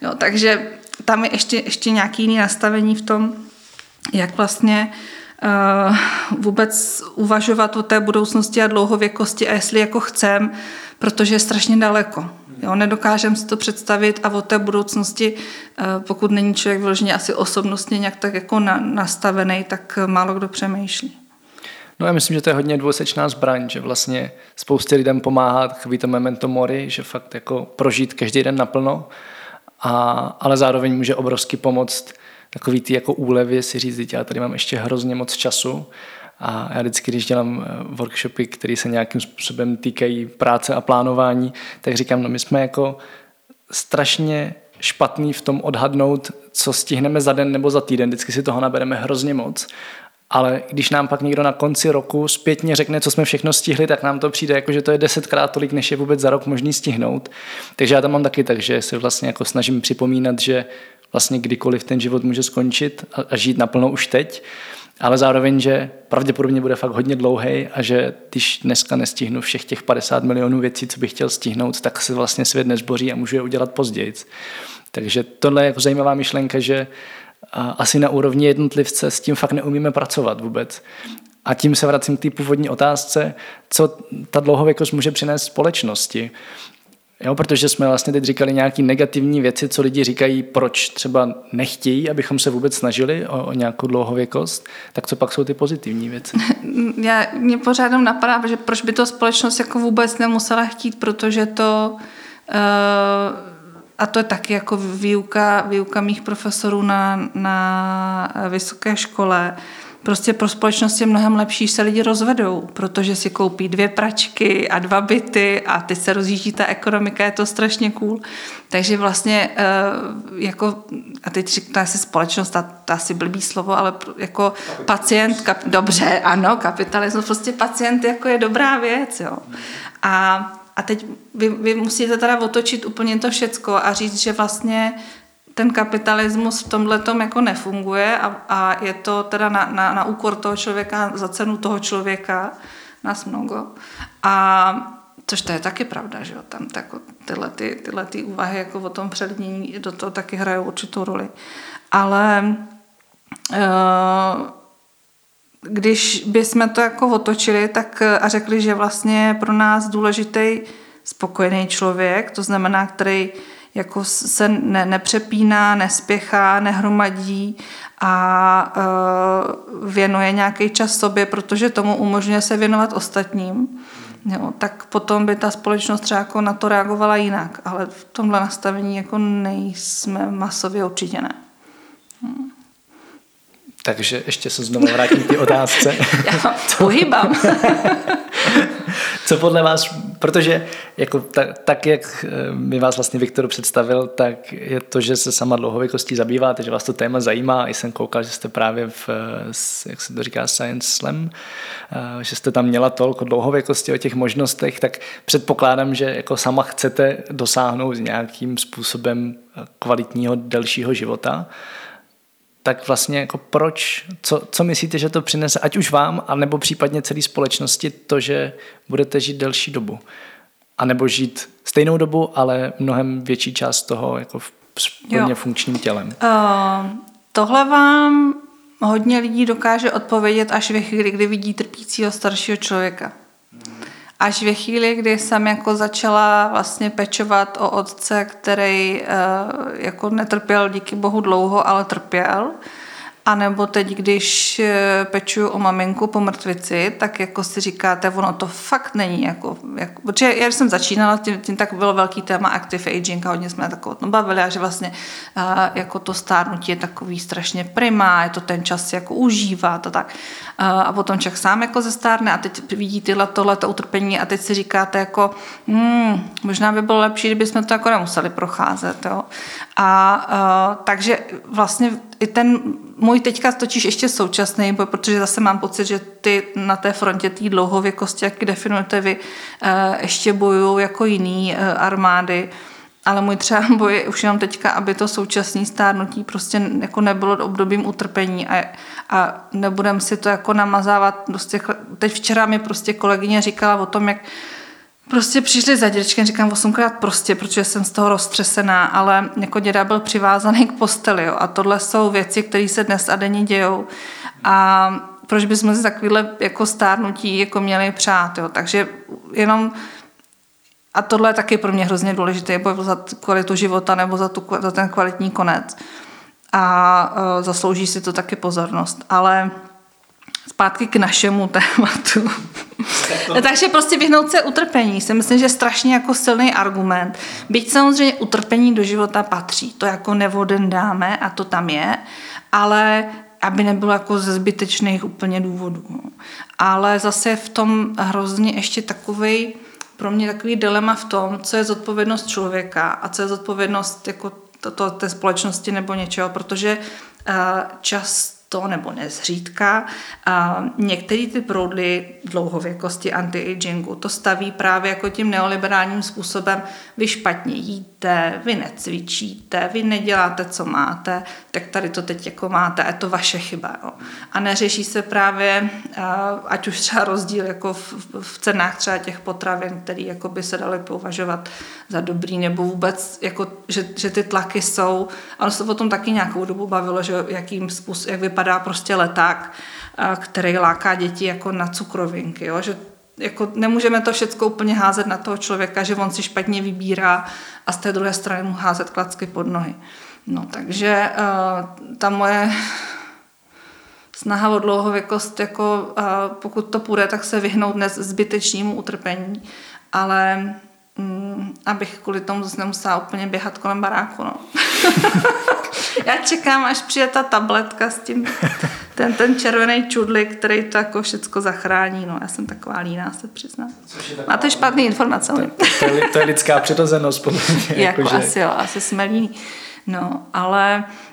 jo takže tam je ještě, ještě nějaký jiný nastavení v tom, jak vlastně uh, vůbec uvažovat o té budoucnosti a dlouhověkosti a jestli jako chcem, protože je strašně daleko. Jo, nedokážeme si to představit a o té budoucnosti, uh, pokud není člověk vložně asi osobnostně nějak tak jako na, nastavený, tak málo kdo přemýšlí. No já myslím, že to je hodně dvosečná zbraň, že vlastně spoustě lidem pomáhá takový to memento mori, že fakt jako prožít každý den naplno, a, ale zároveň může obrovsky pomoct takový ty jako úlevy si říct, já tady mám ještě hrozně moc času a já vždycky, když dělám eh, workshopy, které se nějakým způsobem týkají práce a plánování, tak říkám, no my jsme jako strašně špatný v tom odhadnout, co stihneme za den nebo za týden. Vždycky si toho nabereme hrozně moc. Ale když nám pak někdo na konci roku zpětně řekne, co jsme všechno stihli, tak nám to přijde jako, že to je desetkrát tolik, než je vůbec za rok možný stihnout. Takže já tam mám taky tak, že se vlastně jako snažím připomínat, že vlastně kdykoliv ten život může skončit a, a žít naplno už teď, ale zároveň, že pravděpodobně bude fakt hodně dlouhý a že když dneska nestihnu všech těch 50 milionů věcí, co bych chtěl stihnout, tak se vlastně svět nezboří a můžu je udělat později. Takže tohle je jako zajímavá myšlenka, že asi na úrovni jednotlivce s tím fakt neumíme pracovat vůbec. A tím se vracím k té původní otázce, co ta dlouhověkost může přinést společnosti. Jo, protože jsme vlastně teď říkali nějaké negativní věci, co lidi říkají, proč třeba nechtějí, abychom se vůbec snažili o, o nějakou dlouhověkost, tak co pak jsou ty pozitivní věci? Já, mě pořád napadá, že proč by to společnost jako vůbec nemusela chtít, protože to uh, a to je taky jako výuka, výuka mých profesorů na, na vysoké škole, prostě pro společnost je mnohem lepší, se lidi rozvedou, protože si koupí dvě pračky a dva byty a teď se rozjíždí ta ekonomika, je to strašně cool. Takže vlastně eh, jako, a teď říkám si společnost, ta, ta asi blbý slovo, ale jako pacient, kap, dobře, ano, kapitalismus, prostě pacient jako je dobrá věc, jo. A, a teď vy, vy musíte teda otočit úplně to všecko a říct, že vlastně ten kapitalismus v tomhle jako nefunguje a, a je to teda na, na, na úkor toho člověka, za cenu toho člověka, nás mnogo. A což to je taky pravda, že jo, tam tako, tyhle, ty, tyhle ty úvahy jako o tom přednění do toho taky hrajou určitou roli. Ale uh, když bychom to jako otočili tak a řekli, že vlastně pro nás důležitý spokojený člověk, to znamená, který jako se ne, nepřepíná, nespěchá, nehromadí a e, věnuje nějaký čas sobě, protože tomu umožňuje se věnovat ostatním, jo, tak potom by ta společnost třeba jako na to reagovala jinak. Ale v tomhle nastavení jako nejsme masově určitě ne. Hmm. Takže ještě se znovu vrátím k té otázce. Já pohybám. Co podle vás, protože jako tak, tak, jak eh, mi vás vlastně Viktor představil, tak je to, že se sama dlouhověkostí zabýváte, že vás to téma zajímá. I jsem koukal, že jste právě v, eh, jak se to říká, Science Slam, eh, že jste tam měla tolik dlouhověkosti o těch možnostech, tak předpokládám, že jako sama chcete dosáhnout nějakým způsobem kvalitního, delšího života tak vlastně jako proč, co, co myslíte, že to přinese, ať už vám, anebo případně celé společnosti, to, že budete žít delší dobu. A nebo žít stejnou dobu, ale mnohem větší část toho jako v plně funkčním tělem. Uh, tohle vám hodně lidí dokáže odpovědět až ve chvíli, kdy vidí trpícího staršího člověka. Až ve chvíli, kdy jsem jako začala vlastně pečovat o otce, který jako netrpěl díky bohu dlouho, ale trpěl, a nebo teď, když eh, pečuju o maminku po mrtvici, tak jako si říkáte, ono to fakt není. Jako, jako, protože já jsem začínala, tím, tím tak bylo velký téma active aging a hodně jsme tak o tom bavili a že vlastně a, jako to stárnutí je takový strašně prima, je to ten čas jako užívat a tak. A, a potom člověk sám jako zestárne a teď vidí tyhle tohleto utrpení a teď si říkáte jako, hmm, možná by bylo lepší, kdyby jsme to jako nemuseli procházet. Jo? A, a takže vlastně i ten můj teďka totiž ještě současný protože zase mám pocit, že ty na té frontě té dlouhověkosti, jak definujete vy, eh, ještě bojují jako jiný eh, armády, ale můj třeba boj je už jenom teďka, aby to současné stárnutí prostě jako nebylo obdobím utrpení a, a nebudem si to jako namazávat. Prostě, teď včera mi prostě kolegyně říkala o tom, jak Prostě přišli za dědečkem, říkám osmkrát prostě, protože jsem z toho roztřesená, ale jako děda byl přivázaný k posteli jo, a tohle jsou věci, které se dnes a denně dějou. A proč bychom si takovýhle jako stárnutí jako měli přát, jo. Takže jenom a tohle je taky pro mě hrozně důležité, boj za kvalitu života nebo za, tu, za ten kvalitní konec. A uh, zaslouží si to taky pozornost. Ale zpátky k našemu tématu. To... Takže prostě vyhnout se utrpení si myslím, že je strašně jako silný argument. Byť samozřejmě utrpení do života patří, to jako nevoden dáme a to tam je, ale aby nebylo jako ze zbytečných úplně důvodů. Ale zase v tom hrozně ještě takový pro mě takový dilema v tom, co je zodpovědnost člověka a co je zodpovědnost jako to, to, té společnosti nebo něčeho, protože uh, čas to nebo nezřídka. A některé ty proudly dlouhověkosti anti-agingu to staví právě jako tím neoliberálním způsobem. Vy špatně jíte, vy necvičíte, vy neděláte, co máte, tak tady to teď jako máte je to vaše chyba. Jo. A neřeší se právě, ať už třeba rozdíl jako v, v cenách třeba těch potravin, který jako by se daly považovat za dobrý, nebo vůbec, jako, že, že ty tlaky jsou. A se o tom taky nějakou dobu bavilo, že jakým způsob, jak vypadá prostě leták, který láká děti jako na cukrovinky, jo? že jako nemůžeme to všechno úplně házet na toho člověka, že on si špatně vybírá a z té druhé strany mu házet klacky pod nohy. No takže uh, ta moje snaha o dlouhověkost, jako, uh, pokud to půjde, tak se vyhnout dnes zbytečnému utrpení, ale um, abych kvůli tomu zase nemusela úplně běhat kolem baráku. No. Já čekám, až přijde ta tabletka s tím, ten, ten červený čudlik, který to jako všecko zachrání. No, já jsem taková líná, se přiznám. Máte špatný informace. To, to, je, to je lidská přirozenost, podle mě. jako, jako že... asi jo, asi jsme líní. No, ale Eh,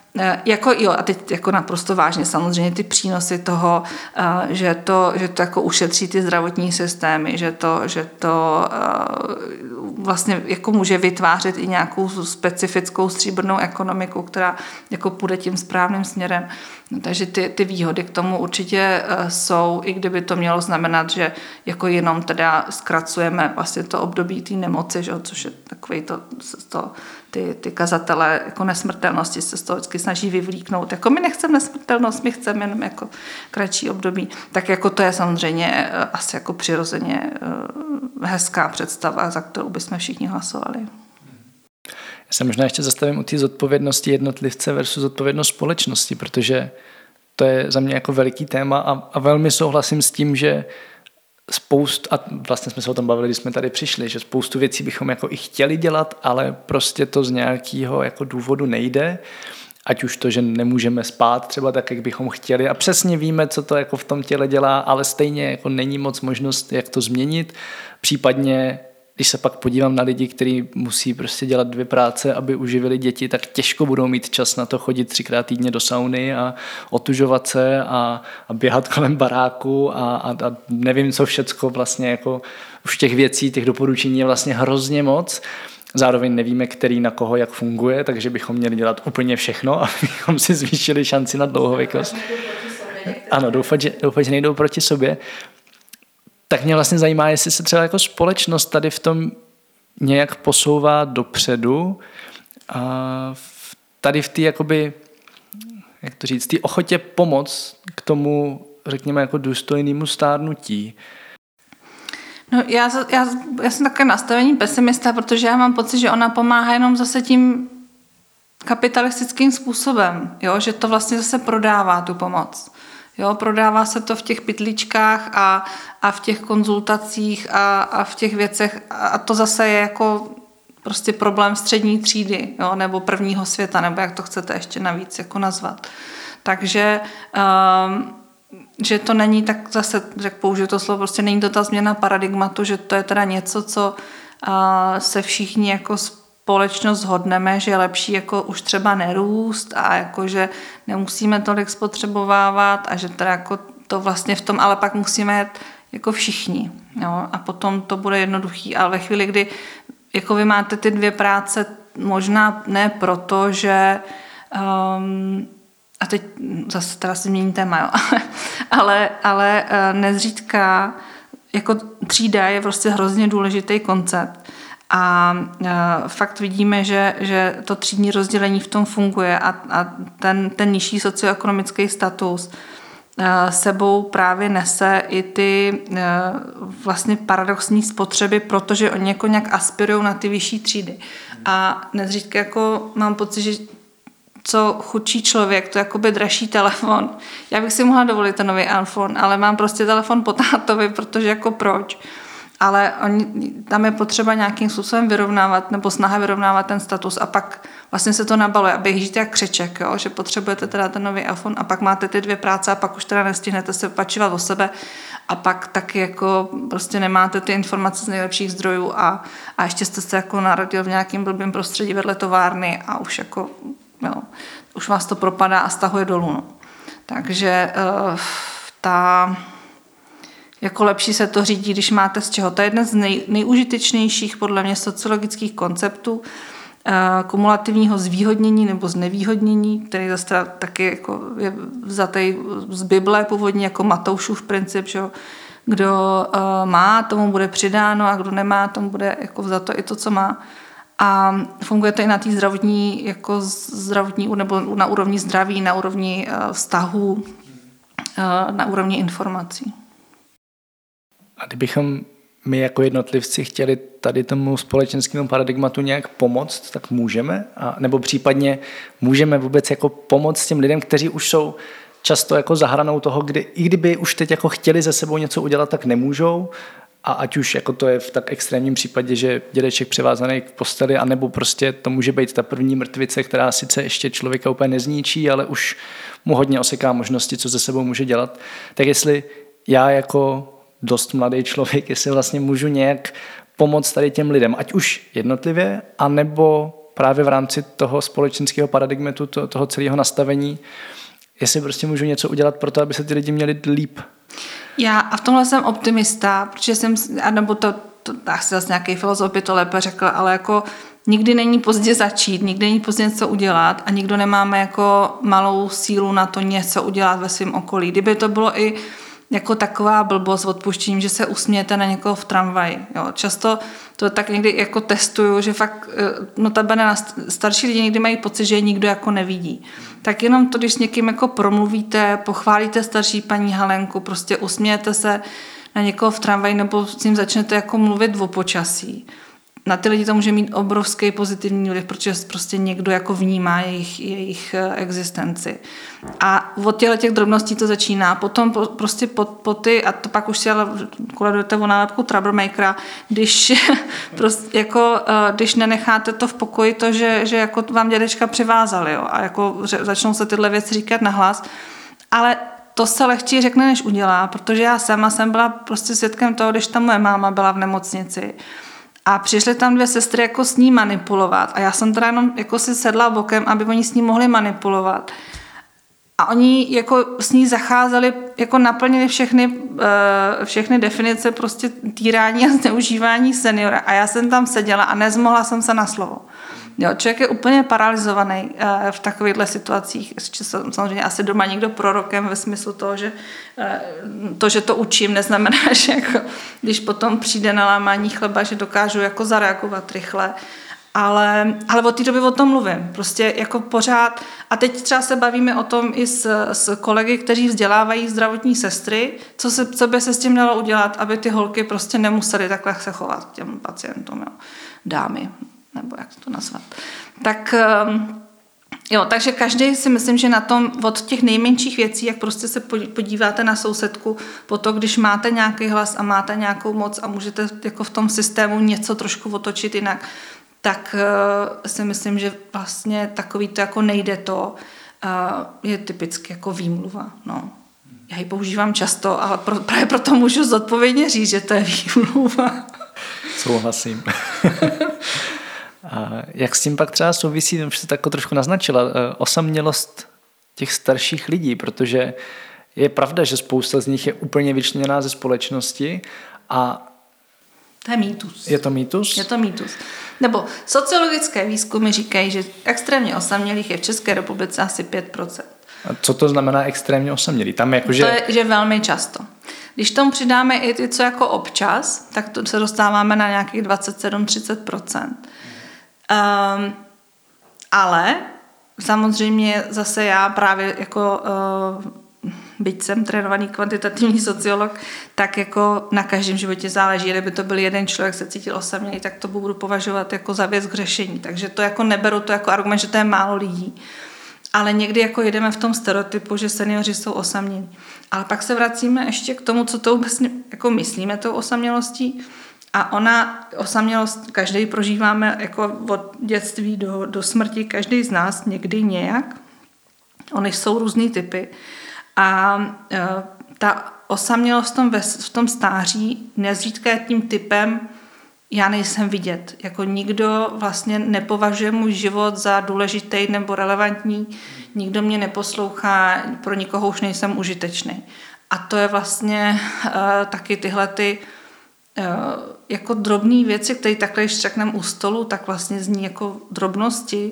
jako jo, a teď jako naprosto vážně samozřejmě ty přínosy toho, eh, že to, že to jako ušetří ty zdravotní systémy, že to, že to eh, vlastně jako může vytvářet i nějakou specifickou stříbrnou ekonomiku, která jako půjde tím správným směrem. No, takže ty, ty výhody k tomu určitě jsou, i kdyby to mělo znamenat, že jako jenom teda zkracujeme vlastně to období té nemoci, že, což je takový to, to ty, ty kazatele jako nesmrtelnosti se z toho vždycky snaží vyvlíknout. Jako my nechceme nesmrtelnost, my chceme jenom jako kratší období. Tak jako to je samozřejmě eh, asi jako přirozeně eh, hezká představa, za kterou bychom všichni hlasovali. Já se možná ještě zastavím u té zodpovědnosti jednotlivce versus zodpovědnost společnosti, protože to je za mě jako veliký téma a, a velmi souhlasím s tím, že spoust, a vlastně jsme se o tom bavili, když jsme tady přišli, že spoustu věcí bychom jako i chtěli dělat, ale prostě to z nějakého jako důvodu nejde. Ať už to, že nemůžeme spát třeba tak, jak bychom chtěli a přesně víme, co to jako v tom těle dělá, ale stejně jako není moc možnost, jak to změnit. Případně když se pak podívám na lidi, kteří musí prostě dělat dvě práce, aby uživili děti, tak těžko budou mít čas na to chodit třikrát týdně do sauny a otužovat se a, a běhat kolem baráku a, a, a nevím, co všecko vlastně jako už těch věcí, těch doporučení je vlastně hrozně moc. Zároveň nevíme, který na koho jak funguje, takže bychom měli dělat úplně všechno, abychom si zvýšili šanci na dlouhověkost. Ano, doufat, že, doufat, že nejdou proti sobě tak mě vlastně zajímá, jestli se třeba jako společnost tady v tom nějak posouvá dopředu a tady v té jakoby, jak to říct, té ochotě pomoc k tomu, řekněme, jako důstojnému stárnutí. No já, já, já jsem také nastavení pesimista, protože já mám pocit, že ona pomáhá jenom zase tím kapitalistickým způsobem, jo? že to vlastně zase prodává tu pomoc. Jo, prodává se to v těch pytličkách a, a v těch konzultacích a, a v těch věcech a to zase je jako prostě problém střední třídy jo, nebo prvního světa, nebo jak to chcete ještě navíc jako nazvat. Takže um, že to není tak zase, jak použiju to slovo, prostě není to ta změna paradigmatu, že to je teda něco, co uh, se všichni jako společnost hodneme, že je lepší jako už třeba nerůst a jako, že nemusíme tolik spotřebovávat a že teda jako to vlastně v tom, ale pak musíme jet jako všichni. Jo? A potom to bude jednoduchý. Ale ve chvíli, kdy jako vy máte ty dvě práce, možná ne proto, že um, a teď zase teda si mění téma, jo. ale, ale eh, nezřídka jako třída je prostě hrozně důležitý koncept. A eh, fakt vidíme, že, že to třídní rozdělení v tom funguje a, a ten, ten nižší socioekonomický status eh, sebou právě nese i ty vlastně paradoxní spotřeby, protože oni jako nějak aspirují na ty vyšší třídy. A nezřídka jako mám pocit, že co chudší člověk, to je jakoby dražší telefon. Já bych si mohla dovolit ten nový iPhone, ale mám prostě telefon po tátovi, protože jako proč. Ale oni, tam je potřeba nějakým způsobem vyrovnávat nebo snaha vyrovnávat ten status a pak vlastně se to nabaluje a běžíte jak křeček, jo? že potřebujete teda ten nový iPhone a pak máte ty dvě práce a pak už teda nestihnete se pačivat o sebe a pak taky jako prostě nemáte ty informace z nejlepších zdrojů a, a ještě jste se jako narodil v nějakém blbém prostředí vedle továrny a už jako Jo. Už vás to propadá a stahuje dolů. No. Takže uh, ta jako lepší se to řídí, když máte z čeho. To je jeden z nej, nejužitečnějších podle mě sociologických konceptů uh, kumulativního zvýhodnění nebo znevýhodnění, který zase taky jako je vzatý z Bible původně jako Matoušův princip, že kdo uh, má, tomu bude přidáno a kdo nemá, tomu bude jako vzato i to, co má. A funguje to i na té zdravotní, jako zdravotní, nebo na úrovni zdraví, na úrovni eh, vztahu, eh, na úrovni informací. A kdybychom my jako jednotlivci chtěli tady tomu společenskému paradigmatu nějak pomoct, tak můžeme? A, nebo případně můžeme vůbec jako pomoct těm lidem, kteří už jsou často jako zahranou toho, kdy i kdyby už teď jako chtěli ze sebou něco udělat, tak nemůžou a ať už jako to je v tak extrémním případě, že dědeček převázaný k posteli, anebo prostě to může být ta první mrtvice, která sice ještě člověka úplně nezničí, ale už mu hodně oseká možnosti, co ze sebou může dělat. Tak jestli já jako dost mladý člověk, jestli vlastně můžu nějak pomoct tady těm lidem, ať už jednotlivě, anebo právě v rámci toho společenského paradigmatu, toho celého nastavení, jestli prostě můžu něco udělat pro to, aby se ty lidi měli líp. Já a v tomhle jsem optimista, protože jsem, nebo to, to asi zase nějaký filozof by to lépe řekl, ale jako nikdy není pozdě začít, nikdy není pozdě něco udělat a nikdo nemáme jako malou sílu na to něco udělat ve svém okolí. Kdyby to bylo i jako taková blbost s odpuštěním, že se usmějete na někoho v tramvaji. Jo. Často to tak někdy jako testuju, že fakt eh, notabene na starší lidi někdy mají pocit, že je nikdo jako nevidí. Tak jenom to, když s někým jako promluvíte, pochválíte starší paní Halenku, prostě usmějete se na někoho v tramvaji nebo s ním začnete jako mluvit o počasí na ty lidi to může mít obrovský pozitivní vliv, protože prostě někdo jako vnímá jejich, jejich eh, existenci. A od těchto těch drobností to začíná. Potom po, prostě po, po ty, a to pak už si ale koledujete o nálepku troublemakera, když, prostě jako, eh, když nenecháte to v pokoji, to, že, že jako vám dědečka přivázali jo, a jako začnou se tyhle věci říkat nahlas, ale to se lehčí řekne, než udělá, protože já sama jsem byla prostě svědkem toho, když ta moje máma byla v nemocnici a přišly tam dvě sestry jako s ní manipulovat. A já jsem teda jenom jako si sedla bokem, aby oni s ní mohli manipulovat. A oni jako s ní zacházeli, jako naplnili všechny, eh, všechny definice prostě týrání a zneužívání seniora. A já jsem tam seděla a nezmohla jsem se na slovo. Jo, člověk je úplně paralizovaný uh, v takovýchhle situacích. Samozřejmě asi doma někdo prorokem ve smyslu toho, že uh, to, že to učím, neznamená, že jako, když potom přijde na lámání chleba, že dokážu jako zareagovat rychle. Ale, ale od té doby o tom mluvím. Prostě jako pořád. A teď třeba se bavíme o tom i s, s kolegy, kteří vzdělávají zdravotní sestry, co, se, co by se s tím dalo udělat, aby ty holky prostě nemusely takhle se chovat k těm pacientům. Jo. Dámy, nebo jak to nazvat. Tak um, Jo, takže každý si myslím, že na tom od těch nejmenších věcí, jak prostě se podíváte na sousedku, po to, když máte nějaký hlas a máte nějakou moc a můžete jako v tom systému něco trošku otočit jinak, tak uh, si myslím, že vlastně takový to jako nejde to, uh, je typicky jako výmluva. No. Já ji používám často, ale pro, právě proto můžu zodpovědně říct, že to je výmluva. Souhlasím. A jak s tím pak třeba souvisí, už se tak trošku naznačila, eh, osamělost těch starších lidí, protože je pravda, že spousta z nich je úplně vyčleněná ze společnosti a to je mýtus. Je to mýtus? Je to mýtus. Nebo sociologické výzkumy říkají, že extrémně osamělých je v České republice asi 5%. A co to znamená extrémně osamělý? Tam jako, že... To je, že velmi často. Když tomu přidáme i ty, co jako občas, tak to se dostáváme na nějakých 27-30%. Um, ale samozřejmě zase já právě jako uh, byť jsem trénovaný kvantitativní sociolog, tak jako na každém životě záleží. Kdyby to byl jeden člověk, se cítil osamělý, tak to budu považovat jako za věc k řešení. Takže to jako neberu to jako argument, že to je málo lidí. Ale někdy jako jedeme v tom stereotypu, že seniori jsou osamělí. Ale pak se vracíme ještě k tomu, co to vůbec jako myslíme tou osamělostí. A ona, osamělost, každý prožíváme jako od dětství do, do smrti, každý z nás někdy nějak. Ony jsou různý typy. A e, ta osamělost v tom, v tom stáří nezřídka je tím typem, já nejsem vidět. Jako nikdo vlastně nepovažuje můj život za důležitý nebo relevantní, nikdo mě neposlouchá, pro nikoho už nejsem užitečný. A to je vlastně uh, taky tyhle ty uh, jako drobné věci, které takhle, když řekneme u stolu, tak vlastně zní jako drobnosti,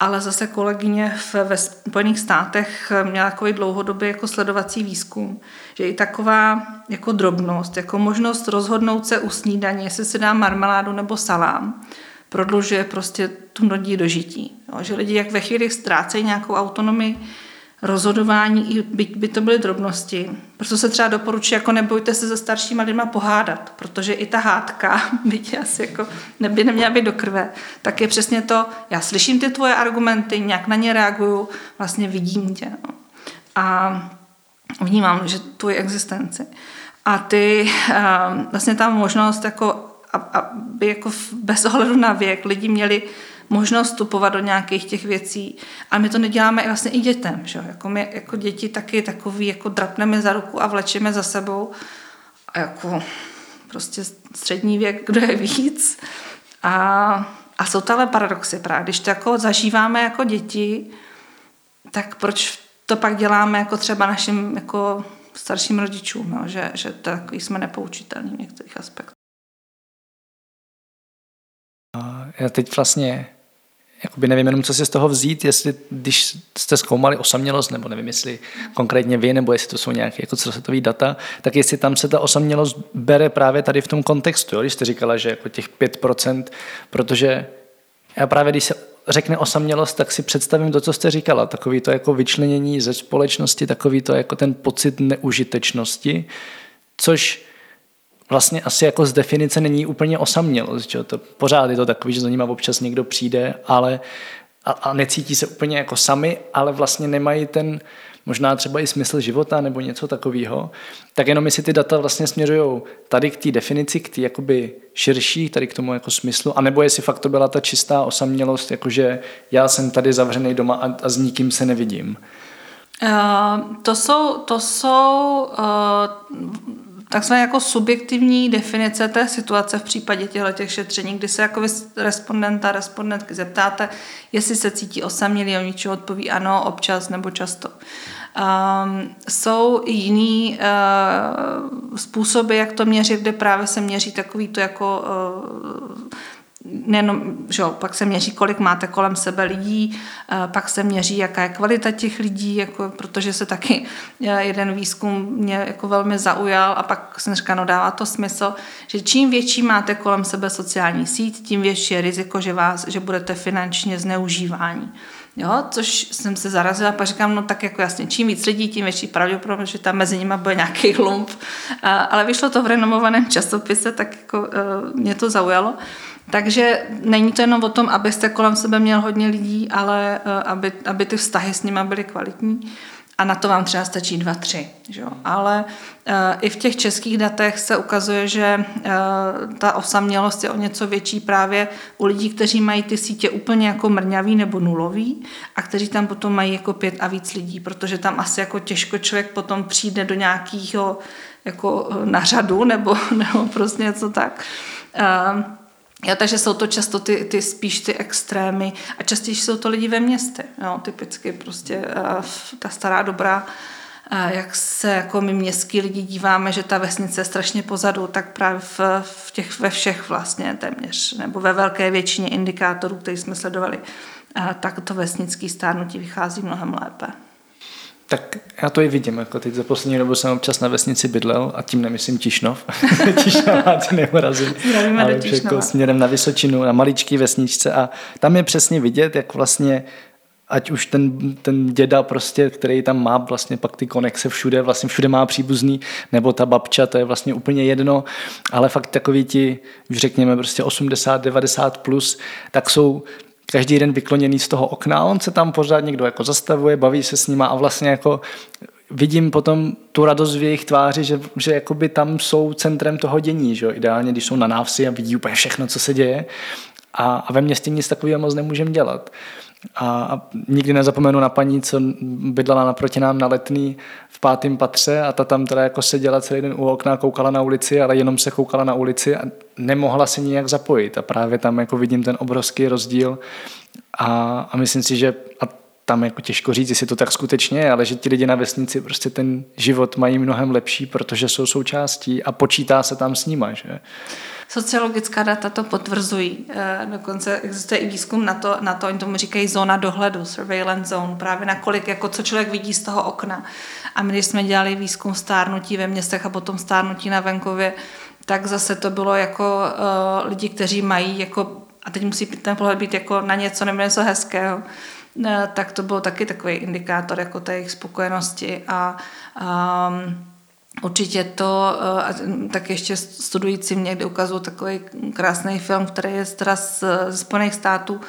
ale zase kolegyně v, ve Spojených státech měla takový dlouhodobý jako sledovací výzkum, že i taková jako drobnost, jako možnost rozhodnout se u snídaně, jestli si dá marmeládu nebo salám, prodlužuje prostě tu nodí dožití. Jo, že lidi jak ve chvíli ztrácejí nějakou autonomii, rozhodování, i by, to byly drobnosti. Proto se třeba doporučuje, jako nebojte se se staršíma lidma pohádat, protože i ta hádka, byť asi jako neby neměla být do krve, tak je přesně to, já slyším ty tvoje argumenty, nějak na ně reaguju, vlastně vidím tě. No. A vnímám, že tvoji existenci. A ty, vlastně ta možnost, jako, aby jako bez ohledu na věk lidi měli možnost vstupovat do nějakých těch věcí. A my to neděláme vlastně i dětem. Že? Jako my jako děti taky takový, jako drapneme za ruku a vlečeme za sebou. A jako prostě střední věk, kdo je víc. A, a jsou ale paradoxy právě. Když to jako zažíváme jako děti, tak proč to pak děláme jako třeba našim jako starším rodičům, jo? Že, že takový jsme nepoučitelní v některých aspektech. Já teď vlastně jakoby nevím jenom, co si z toho vzít, jestli když jste zkoumali osamělost, nebo nevím, jestli konkrétně vy, nebo jestli to jsou nějaké jako celosvětové data, tak jestli tam se ta osamělost bere právě tady v tom kontextu, jo? když jste říkala, že jako těch 5%, protože já právě, když se řekne osamělost, tak si představím to, co jste říkala, takový to jako vyčlenění ze společnosti, takový to jako ten pocit neužitečnosti, což vlastně asi jako z definice není úplně osamělost. Že? To pořád je to takový, že za nima občas někdo přijde, ale a, a necítí se úplně jako sami, ale vlastně nemají ten možná třeba i smysl života nebo něco takového, tak jenom jestli ty data vlastně směřují tady k té definici, k té jakoby širší, tady k tomu jako smyslu, anebo jestli fakt to byla ta čistá osamělost, jakože já jsem tady zavřený doma a, a s nikým se nevidím. Uh, to jsou, to jsou uh, takzvané jako subjektivní definice té situace v případě těchto těch šetření, kdy se jako respondenta, respondentky zeptáte, jestli se cítí osamělý, on ničeho odpoví ano, občas nebo často. Um, jsou i jiný uh, způsoby, jak to měřit, kde právě se měří takový to jako uh, nejenom, že jo, pak se měří, kolik máte kolem sebe lidí, pak se měří, jaká je kvalita těch lidí, jako, protože se taky jeden výzkum mě jako velmi zaujal a pak jsem říkala, no dává to smysl, že čím větší máte kolem sebe sociální síť, tím větší je riziko, že, vás, že budete finančně zneužívání. Jo, což jsem se zarazila, pak říkám, no tak jako jasně, čím víc lidí, tím větší pravděpodobnost, že tam mezi nimi bude nějaký lump. Ale vyšlo to v renomovaném časopise, tak jako e, mě to zaujalo. Takže není to jenom o tom, abyste kolem sebe měl hodně lidí, ale e, aby, aby ty vztahy s nimi byly kvalitní a na to vám třeba stačí dva, tři. Že? Ale uh, i v těch českých datech se ukazuje, že uh, ta osamělost je o něco větší právě u lidí, kteří mají ty sítě úplně jako mrňavý nebo nulový a kteří tam potom mají jako pět a víc lidí, protože tam asi jako těžko člověk potom přijde do nějakého jako eh, na řadu nebo, nebo prostě něco tak. Uh, Jo, takže jsou to často ty, ty spíš ty extrémy a častěji jsou to lidi ve městě. Jo, typicky prostě uh, ta stará dobrá, uh, jak se jako my městský lidi díváme, že ta vesnice je strašně pozadu, tak právě v, v těch, ve všech vlastně téměř, nebo ve velké většině indikátorů, které jsme sledovali, uh, tak to vesnický stárnutí vychází mnohem lépe. Tak já to i vidím, jako teď za poslední dobu jsem občas na vesnici bydlel a tím nemyslím Tišnov, Tišnova ty neurazím, ale už jako směrem na Vysočinu, na maličký vesničce a tam je přesně vidět, jak vlastně ať už ten, ten děda prostě, který tam má vlastně pak ty konexe všude, vlastně všude má příbuzný, nebo ta babča, to je vlastně úplně jedno, ale fakt takový ti, už řekněme prostě 80, 90 plus, tak jsou každý den vykloněný z toho okna, on se tam pořád někdo jako zastavuje, baví se s nima a vlastně jako vidím potom tu radost v jejich tváři, že, že jakoby tam jsou centrem toho dění, že jo? ideálně, když jsou na návsi a vidí úplně všechno, co se děje a, a ve městě nic takového moc nemůžeme dělat. A, a nikdy nezapomenu na paní, co bydlela naproti nám na letný pátém patře a ta tam teda jako seděla celý den u okna, koukala na ulici, ale jenom se koukala na ulici a nemohla se nijak zapojit. A právě tam jako vidím ten obrovský rozdíl a, a myslím si, že a tam jako těžko říct, jestli to tak skutečně je, ale že ti lidi na vesnici prostě ten život mají mnohem lepší, protože jsou součástí a počítá se tam s nima. Že? Sociologická data to potvrzují. Eh, dokonce existuje i výzkum na to, na to oni tomu říkají zóna dohledu, surveillance zone, právě na kolik, jako co člověk vidí z toho okna. A my, když jsme dělali výzkum stárnutí ve městech a potom stárnutí na venkově, tak zase to bylo jako uh, lidi, kteří mají jako, a teď musí ten pohled být jako na něco nebo něco hezkého, uh, tak to byl taky takový indikátor jako té jejich spokojenosti a um, Určitě to, eh, tak ještě studujícím někde ukazují takový krásný film, který je teda z, z Spojených států,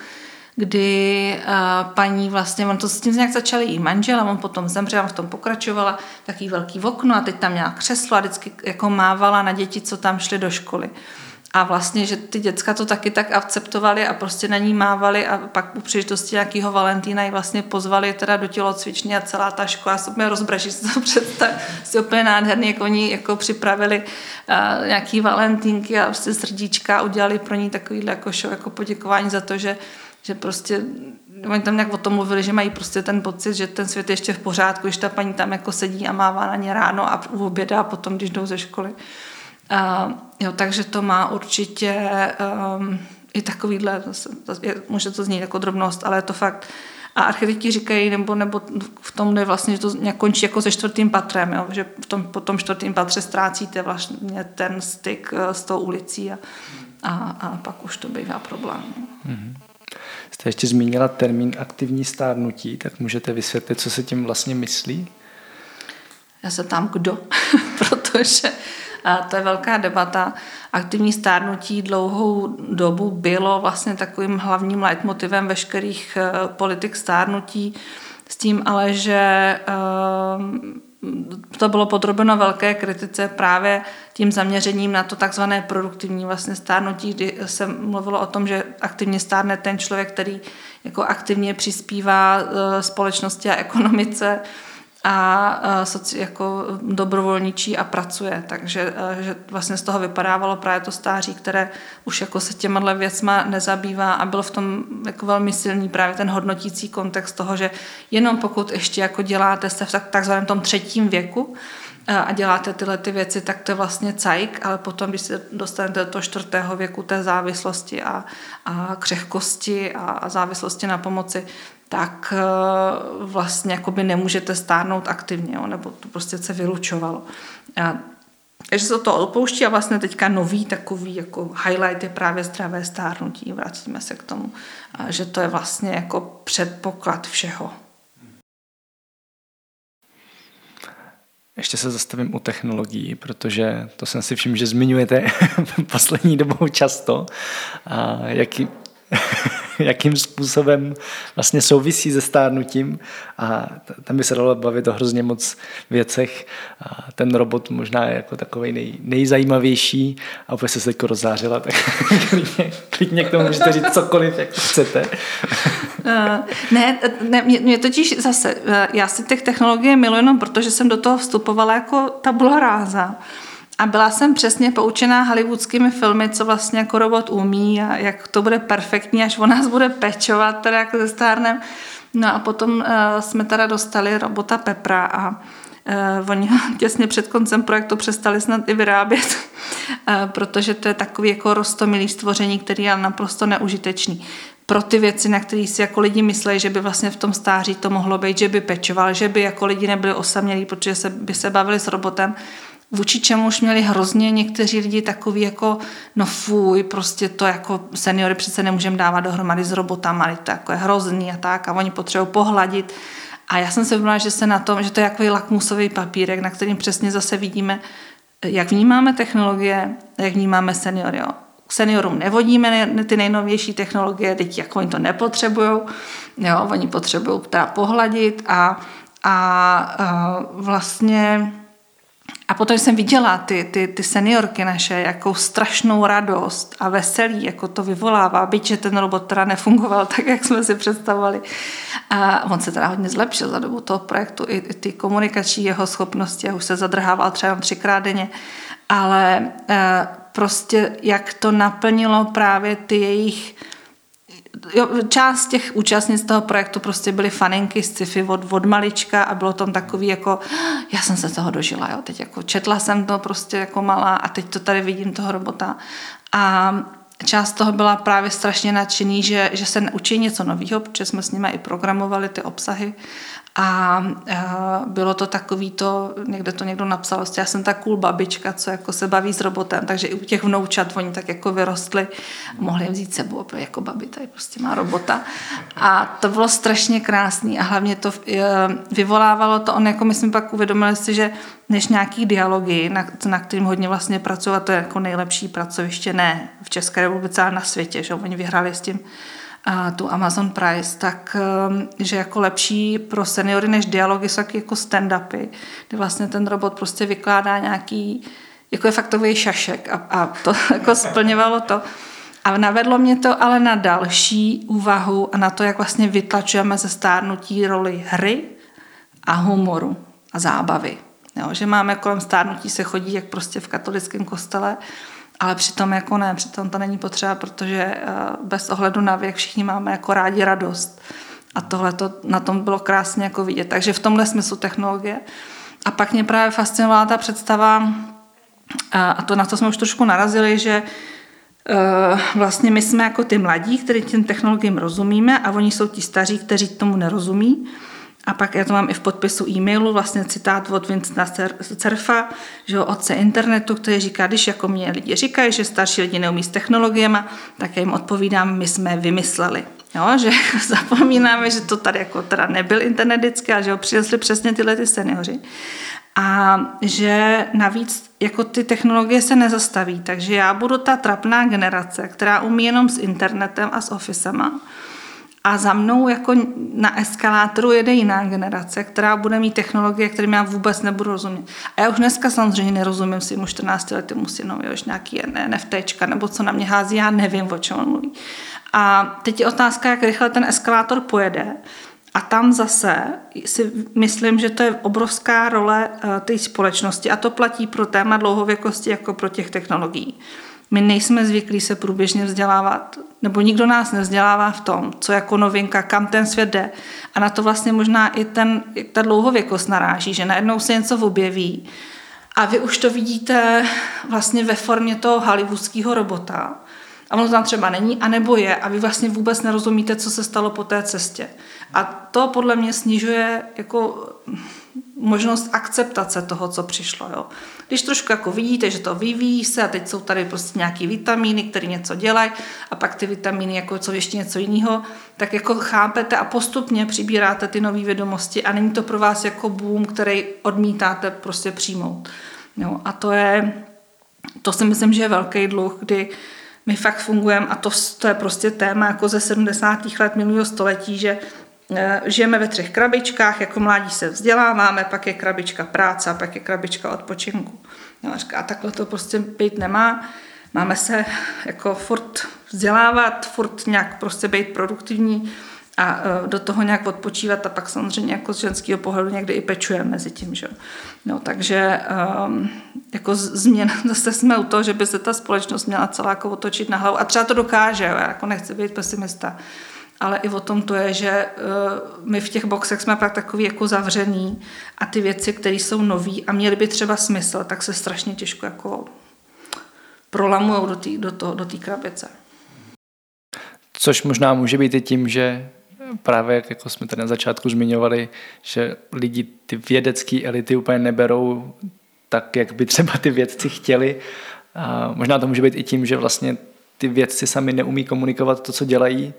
kdy uh, paní vlastně, on to s tím nějak začali i manžel a on potom zemřel, v tom pokračovala, taký velký okno a teď tam měla křeslo a vždycky jako mávala na děti, co tam šly do školy. A vlastně, že ty děcka to taky tak akceptovali a prostě na ní mávali a pak u příležitosti nějakého Valentína ji vlastně pozvali teda do tělocvičny a celá ta škola se úplně rozbraží, si to představ, si úplně nádherný, jak oni jako připravili uh, nějaký Valentínky a prostě srdíčka udělali pro ní takový jako show, jako poděkování za to, že, že prostě oni tam nějak o tom mluvili, že mají prostě ten pocit, že ten svět je ještě v pořádku, když ta paní tam jako sedí a mává na ně ráno a u oběda a potom, když jdou ze školy. Uh, jo, takže to má určitě um, i takovýhle, je, může to znít jako drobnost, ale je to fakt. A architekti říkají, nebo, nebo v tom jde vlastně, že to nějak končí jako se čtvrtým patrem, jo? že v tom, po tom čtvrtým patře ztrácíte vlastně ten styk uh, s tou ulicí a, a, a pak už to bývá problém. Mm-hmm. Jste ještě zmínila termín aktivní stárnutí, tak můžete vysvětlit, co se tím vlastně myslí? Já se tam kdo, protože a to je velká debata. Aktivní stárnutí dlouhou dobu bylo vlastně takovým hlavním leitmotivem veškerých eh, politik stárnutí, s tím ale, že eh, to bylo podrobeno velké kritice právě tím zaměřením na to takzvané produktivní vlastně stárnutí, kdy se mluvilo o tom, že aktivně stárne ten člověk, který jako aktivně přispívá eh, společnosti a ekonomice, a soci, jako dobrovolničí a pracuje. Takže že vlastně z toho vypadávalo právě to stáří, které už jako se těma věcma nezabývá a byl v tom jako velmi silný právě ten hodnotící kontext toho, že jenom pokud ještě jako děláte se v takzvaném tom třetím věku, a děláte tyhle ty věci, tak to je vlastně cajk, ale potom, když se dostanete do toho čtvrtého věku té závislosti a, a křehkosti a, a závislosti na pomoci, tak eh, vlastně jakoby nemůžete stárnout aktivně, jo, nebo to prostě se vylučovalo. A, takže se to odpouští a vlastně teďka nový takový jako highlight je právě zdravé stárnutí. Vracíme se k tomu, že to je vlastně jako předpoklad všeho. Ještě se zastavím u technologií, protože to jsem si všiml, že zmiňujete poslední dobou často. A jaký, jakým způsobem vlastně souvisí se stárnutím a tam by se dalo bavit o hrozně moc věcech. A ten robot možná je jako takový nej, nejzajímavější a opět se se jako rozzářila, tak klidně, klidně k tomu můžete říct cokoliv, jak chcete. Uh, ne, ne mě, mě totiž zase, eh, já si těch technologie miluji jenom protože jsem do toho vstupovala jako tabula ráza. A byla jsem přesně poučená hollywoodskými filmy, co vlastně jako robot umí a jak to bude perfektní, až o nás bude pečovat, teda jako ze stárnem. No a potom uh, jsme teda dostali robota Pepra a uh, oni těsně před koncem projektu přestali snad i vyrábět, uh, protože to je takový jako rostomilý stvoření, který je naprosto neužitečný pro ty věci, na které si jako lidi myslí, že by vlastně v tom stáří to mohlo být, že by pečoval, že by jako lidi nebyli osamělí, protože se, by se bavili s robotem, vůči čemu už měli hrozně někteří lidi takový jako, no fuj, prostě to jako seniory přece nemůžeme dávat dohromady s robotama, to jako je hrozný a tak a oni potřebují pohladit. A já jsem se vymluvila, že se na tom, že to je jako lakmusový papírek, na kterým přesně zase vidíme, jak vnímáme technologie, jak vnímáme seniory. Jo. Seniorům nevodíme ty nejnovější technologie, teď jako oni to nepotřebují, jo, oni potřebují teda pohladit a, a, a vlastně a potom jsem viděla ty, ty, ty seniorky naše, jakou strašnou radost a veselí, jako to vyvolává, byť, že ten robot teda nefungoval tak, jak jsme si představovali. A on se teda hodně zlepšil za dobu toho projektu, i, i ty komunikační jeho schopnosti, a už se zadrhával třeba třikrát denně, ale e, prostě jak to naplnilo právě ty jejich jo, část těch účastnic toho projektu prostě byly faninky z sci-fi od, od malička a bylo tam takový jako, já jsem se toho dožila, jo, teď jako četla jsem to prostě jako malá a teď to tady vidím toho robota. A část toho byla právě strašně nadšený, že, že se učí něco nového, protože jsme s nimi i programovali ty obsahy a bylo to takový to, někde to někdo napsal, vlastně já jsem ta cool babička, co jako se baví s robotem, takže i u těch vnoučat oni tak jako vyrostli, mohli je vzít sebou, jako babi tady prostě má robota. A to bylo strašně krásný a hlavně to e, vyvolávalo to, on jako my jsme pak uvědomili si, že než nějaký dialogy, na, na kterým hodně vlastně pracovat, to je jako nejlepší pracoviště, ne v České republice, ale na světě, že oni vyhráli s tím a tu Amazon Price, tak um, že jako lepší pro seniory než dialogy jsou jako stand-upy, kde vlastně ten robot prostě vykládá nějaký, jako je faktový šašek a, a to jako splňovalo to. A navedlo mě to ale na další úvahu a na to, jak vlastně vytlačujeme ze stárnutí roli hry a humoru a zábavy. Jo, že máme kolem stárnutí se chodí jak prostě v katolickém kostele, ale přitom jako ne, přitom to není potřeba, protože eh, bez ohledu na věk všichni máme jako rádi radost. A tohle to na tom bylo krásně jako vidět. Takže v tomhle smyslu technologie. A pak mě právě fascinovala ta představa, eh, a to na to jsme už trošku narazili, že eh, vlastně my jsme jako ty mladí, kteří těm technologiím rozumíme a oni jsou ti staří, kteří tomu nerozumí. A pak já to mám i v podpisu e-mailu, vlastně citát od Vincenta Cerfa, že o otce internetu, který říká, když jako mě lidi říkají, že starší lidi neumí s technologiemi, tak já jim odpovídám, my jsme vymysleli. Jo, že zapomínáme, že to tady jako teda nebyl internet vždycky, ale že ho přinesli přesně tyhle ty seniori. A že navíc jako ty technologie se nezastaví, takže já budu ta trapná generace, která umí jenom s internetem a s officema, a za mnou jako na eskalátoru jede jiná generace, která bude mít technologie, kterým já vůbec nebudu rozumět. A já už dneska samozřejmě nerozumím svým 14 letému synovi, už nějaký NFTčka, nebo co na mě hází, já nevím, o čem on mluví. A teď je otázka, jak rychle ten eskalátor pojede. A tam zase si myslím, že to je obrovská role uh, té společnosti a to platí pro téma dlouhověkosti jako pro těch technologií. My nejsme zvyklí se průběžně vzdělávat nebo nikdo nás nevzdělává v tom, co jako novinka, kam ten svět jde. A na to vlastně možná i ten, ta dlouhověkost naráží, že najednou se něco objeví a vy už to vidíte vlastně ve formě toho hollywoodského robota. A ono tam třeba není, anebo je a vy vlastně vůbec nerozumíte, co se stalo po té cestě. A to podle mě snižuje jako možnost akceptace toho, co přišlo. Jo. Když trošku jako vidíte, že to vyvíjí se a teď jsou tady prostě nějaký vitamíny, které něco dělají a pak ty vitamíny jako co ještě něco jiného, tak jako chápete a postupně přibíráte ty nové vědomosti a není to pro vás jako boom, který odmítáte prostě přijmout. Jo. A to je, to si myslím, že je velký dluh, kdy my fakt fungujeme a to, to je prostě téma jako ze 70. let minulého století, že žijeme ve třech krabičkách, jako mládí se vzděláváme, pak je krabička práce pak je krabička odpočinku. No, a takhle to prostě být nemá. Máme se jako furt vzdělávat, furt nějak prostě být produktivní a eh, do toho nějak odpočívat a pak samozřejmě jako z ženského pohledu někdy i pečujeme mezi tím. Že? No, takže um, jako změna, zase jsme u toho, že by se ta společnost měla celá jako otočit na hlavu a třeba to dokáže, jo? já jako nechci být pesimista, ale i o tom to je, že eh, my v těch boxech jsme pak takový jako zavřený a ty věci, které jsou nové a měly by třeba smysl, tak se strašně těžko jako prolamují do té do to, do krabice. Což možná může být i tím, že právě jak jako jsme tady na začátku zmiňovali, že lidi ty vědecké elity úplně neberou tak, jak by třeba ty vědci chtěli. A možná to může být i tím, že vlastně ty vědci sami neumí komunikovat to, co dělají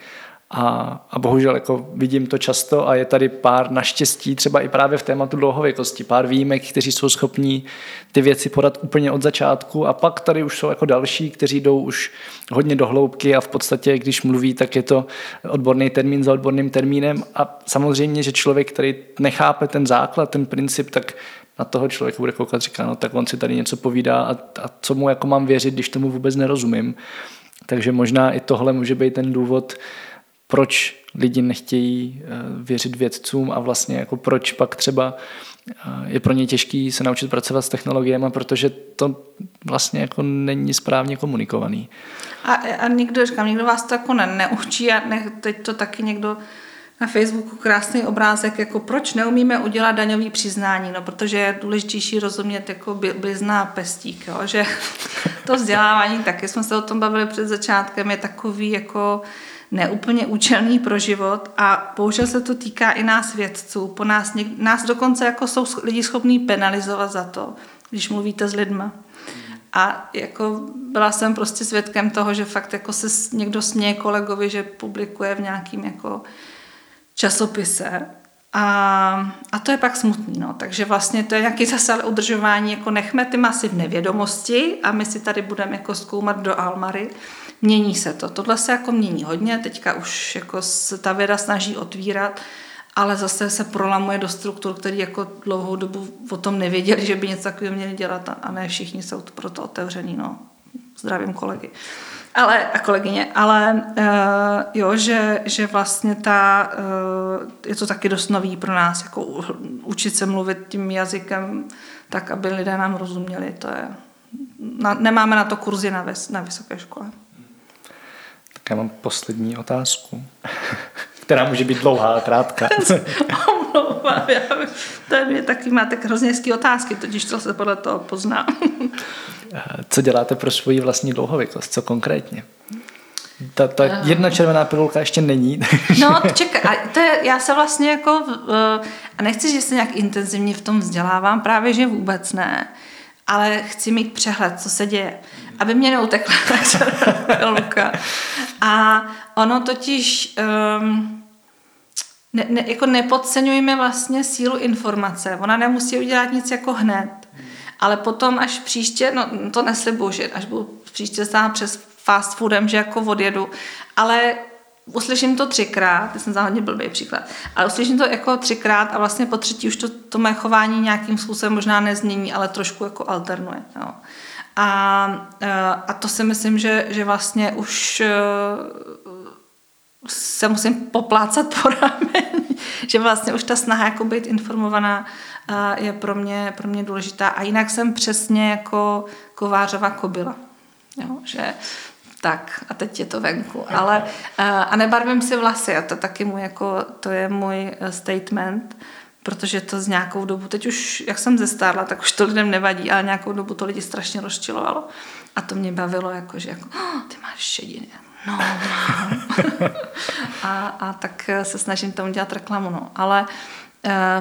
a, a bohužel jako vidím to často a je tady pár naštěstí, třeba i právě v tématu dlouhověkosti, pár výjimek, kteří jsou schopní ty věci podat úplně od začátku. A pak tady už jsou jako další, kteří jdou už hodně do hloubky a v podstatě, když mluví, tak je to odborný termín za odborným termínem. A samozřejmě, že člověk, který nechápe ten základ, ten princip, tak na toho člověka bude koukat, říká, no tak on si tady něco povídá a, a co mu jako mám věřit, když tomu vůbec nerozumím. Takže možná i tohle může být ten důvod, proč lidi nechtějí eh, věřit vědcům a vlastně jako proč pak třeba eh, je pro ně těžký se naučit pracovat s technologiemi, protože to vlastně jako není správně komunikovaný. A, a někdo, říkám, někdo vás to jako ne, neučí a ne, teď to taky někdo na Facebooku krásný obrázek, jako proč neumíme udělat daňový přiznání, no protože je důležitější rozumět jako blizna a pestík, jo? že to vzdělávání, taky jsme se o tom bavili před začátkem, je takový jako neúplně účelný pro život a bohužel se to týká i nás vědců. Po nás, něk, nás dokonce jako jsou lidi schopní penalizovat za to, když mluvíte s lidma. A jako byla jsem prostě svědkem toho, že fakt jako se někdo směje kolegovi, že publikuje v nějakým jako časopise. A, a to je pak smutný, no. Takže vlastně to je nějaký zase udržování, jako nechme ty masy v nevědomosti a my si tady budeme jako zkoumat do Almary mění se to. Tohle se jako mění hodně, teďka už jako se ta věda snaží otvírat, ale zase se prolamuje do struktur, které jako dlouhou dobu o tom nevěděli, že by něco takového měli dělat a ne všichni jsou proto otevření. No. Zdravím kolegy. Ale, a kolegyně, ale uh, jo, že, že vlastně ta, uh, je to taky dost nový pro nás, jako učit se mluvit tím jazykem tak, aby lidé nám rozuměli, to je, na, nemáme na to kurzy na, ves, na vysoké škole. Já mám poslední otázku, která může být dlouhá a krátká. Omlouvám, já, to je taky máte hrozně hezké otázky, totiž to se podle toho pozná. Co děláte pro svoji vlastní dlouhověkost? Co konkrétně? Ta, ta jedna červená pilulka ještě není. No, čekaj, to je, já se vlastně jako, a nechci, že se nějak intenzivně v tom vzdělávám, právě že vůbec ne, ale chci mít přehled, co se děje aby mě neutekla ta. A ono totiž um, ne, ne, jako nepodceňujeme vlastně sílu informace. Ona nemusí udělat nic jako hned. Ale potom až příště, no to neslibuju, že až budu příště stát přes fast foodem, že jako odjedu, ale uslyším to třikrát, ty jsem záhodně blbý příklad, ale uslyším to jako třikrát a vlastně po třetí už to, to mé chování nějakým způsobem možná nezmění, ale trošku jako alternuje. Jo. A, e, a to si myslím, že, že vlastně už e, se musím poplácat po rameni, že vlastně už ta snaha jako být informovaná e, je pro mě, pro mě důležitá. A jinak jsem přesně jako kovářová kobila. Jo, že tak a teď je to venku. Ale, uh, a nebarvím si vlasy a to taky můj, jako, to je můj uh, statement, protože to z nějakou dobu, teď už, jak jsem zestárla, tak už to lidem nevadí, ale nějakou dobu to lidi strašně rozčilovalo. A to mě bavilo, jako, že jako, oh, ty máš šediny. No, a, a tak se snažím tomu dělat reklamu, no. Ale uh,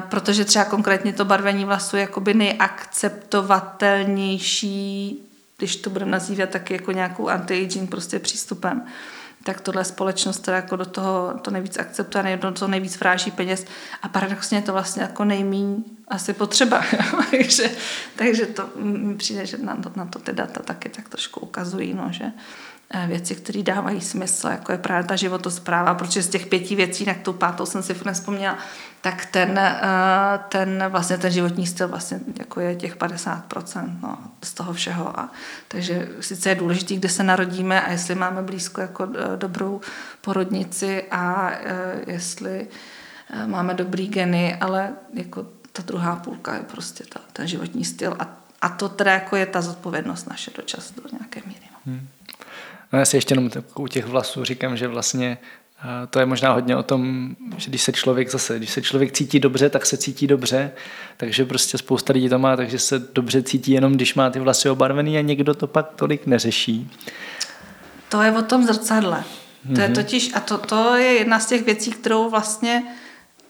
protože třeba konkrétně to barvení vlasů je jakoby nejakceptovatelnější, když to budeme nazývat taky jako nějakou anti-aging prostě přístupem, tak tohle společnost teda jako do toho to nejvíc akceptuje, do toho nejvíc vráží peněz a paradoxně je to vlastně jako nejmíň asi potřeba. takže, takže to mi přijde, že na to, na to ty data taky tak trošku ukazují, no, že Eh, věci, které dávají smysl, jako je právě ta životospráva, protože z těch pěti věcí, na tu pátou jsem si nespomněla, tak ten, eh, ten, vlastně ten životní styl vlastně jako je těch 50% no, z toho všeho. A, takže sice je důležitý, kde se narodíme a jestli máme blízko jako eh, dobrou porodnici a jestli máme dobrý geny, ale jako ta druhá půlka je prostě ta, ten životní styl a, a to teda jako je ta zodpovědnost naše do času do nějaké míry. No. Hmm. No já si ještě jenom u těch vlasů říkám, že vlastně to je možná hodně o tom, že když se člověk zase, když se člověk cítí dobře, tak se cítí dobře, takže prostě spousta lidí to má, takže se dobře cítí jenom, když má ty vlasy obarvený a někdo to pak tolik neřeší. To je o tom zrcadle. Mm-hmm. To je mhm. totiž, a to, to je jedna z těch věcí, kterou vlastně,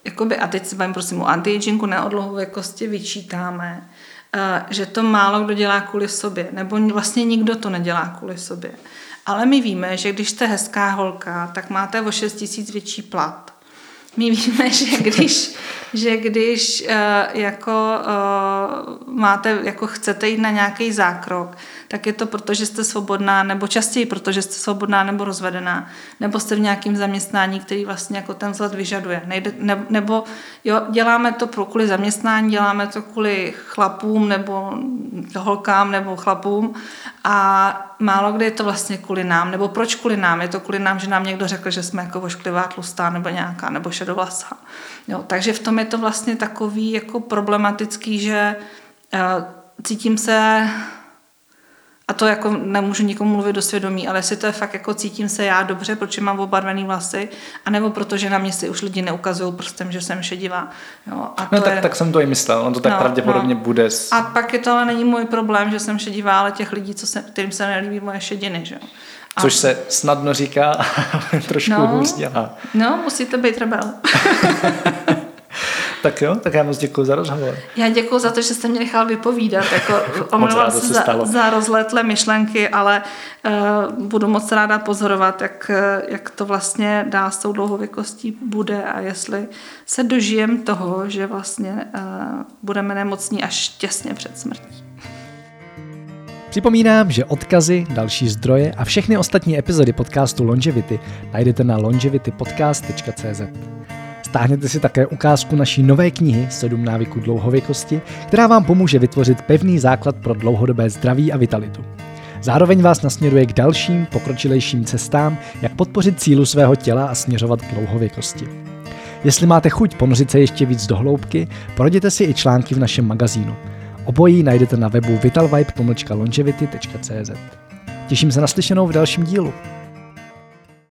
jakoby, a teď se bavím prosím o anti-agingu, neodlohověkosti, vyčítáme, eh, že to málo kdo dělá kvůli sobě, nebo vlastně nikdo to nedělá kvůli sobě. Ale my víme, že když jste hezká holka, tak máte o 6 tisíc větší plat. My víme, že když, že když uh, jako uh, máte, jako chcete jít na nějaký zákrok, tak je to proto, že jste svobodná, nebo častěji proto, že jste svobodná nebo rozvedená, nebo jste v nějakém zaměstnání, který vlastně jako ten vzhled vyžaduje. Nejde, ne, nebo jo, děláme to pro kvůli zaměstnání, děláme to kvůli chlapům, nebo holkám, nebo chlapům a málo kdy je to vlastně kvůli nám, nebo proč kvůli nám? Je to kvůli nám, že nám někdo řekl, že jsme jako vošklivá, tlustá, nebo nějaká, nebo šedovlasá. Jo, takže v tom je to vlastně takový jako problematický, že cítím se a to jako nemůžu nikomu mluvit do svědomí, ale jestli to je fakt jako cítím se já dobře, protože mám obarvený vlasy, anebo protože na mě si už lidi neukazují prstem, že jsem šedivá. Jo, a no to tak, je... tak jsem to i myslel, on to tak no, pravděpodobně no. bude. A pak je to ale není můj problém, že jsem šedivá, ale těch lidí, co se, kterým se nelíbí moje šediny. Že? A... Což se snadno říká, ale trošku no, hůř dělá. No, musíte být rebel. Tak jo, tak já moc děkuji za rozhovor. Já děkuji za to, že jste mě nechal vypovídat. Jako, omlouvám se, se za, za rozletlé myšlenky, ale uh, budu moc ráda pozorovat, jak, jak to vlastně dá s tou dlouhověkostí bude a jestli se dožijem toho, že vlastně uh, budeme nemocní až těsně před smrtí. Připomínám, že odkazy, další zdroje a všechny ostatní epizody podcastu Longevity najdete na longevitypodcast.cz. Stáhněte si také ukázku naší nové knihy 7 návyků dlouhověkosti, která vám pomůže vytvořit pevný základ pro dlouhodobé zdraví a vitalitu. Zároveň vás nasměruje k dalším pokročilejším cestám, jak podpořit cílu svého těla a směřovat k dlouhověkosti. Jestli máte chuť ponořit se ještě víc do hloubky, projděte si i články v našem magazínu. Obojí najdete na webu vitalvibe.longevity.cz Těším se na slyšenou v dalším dílu.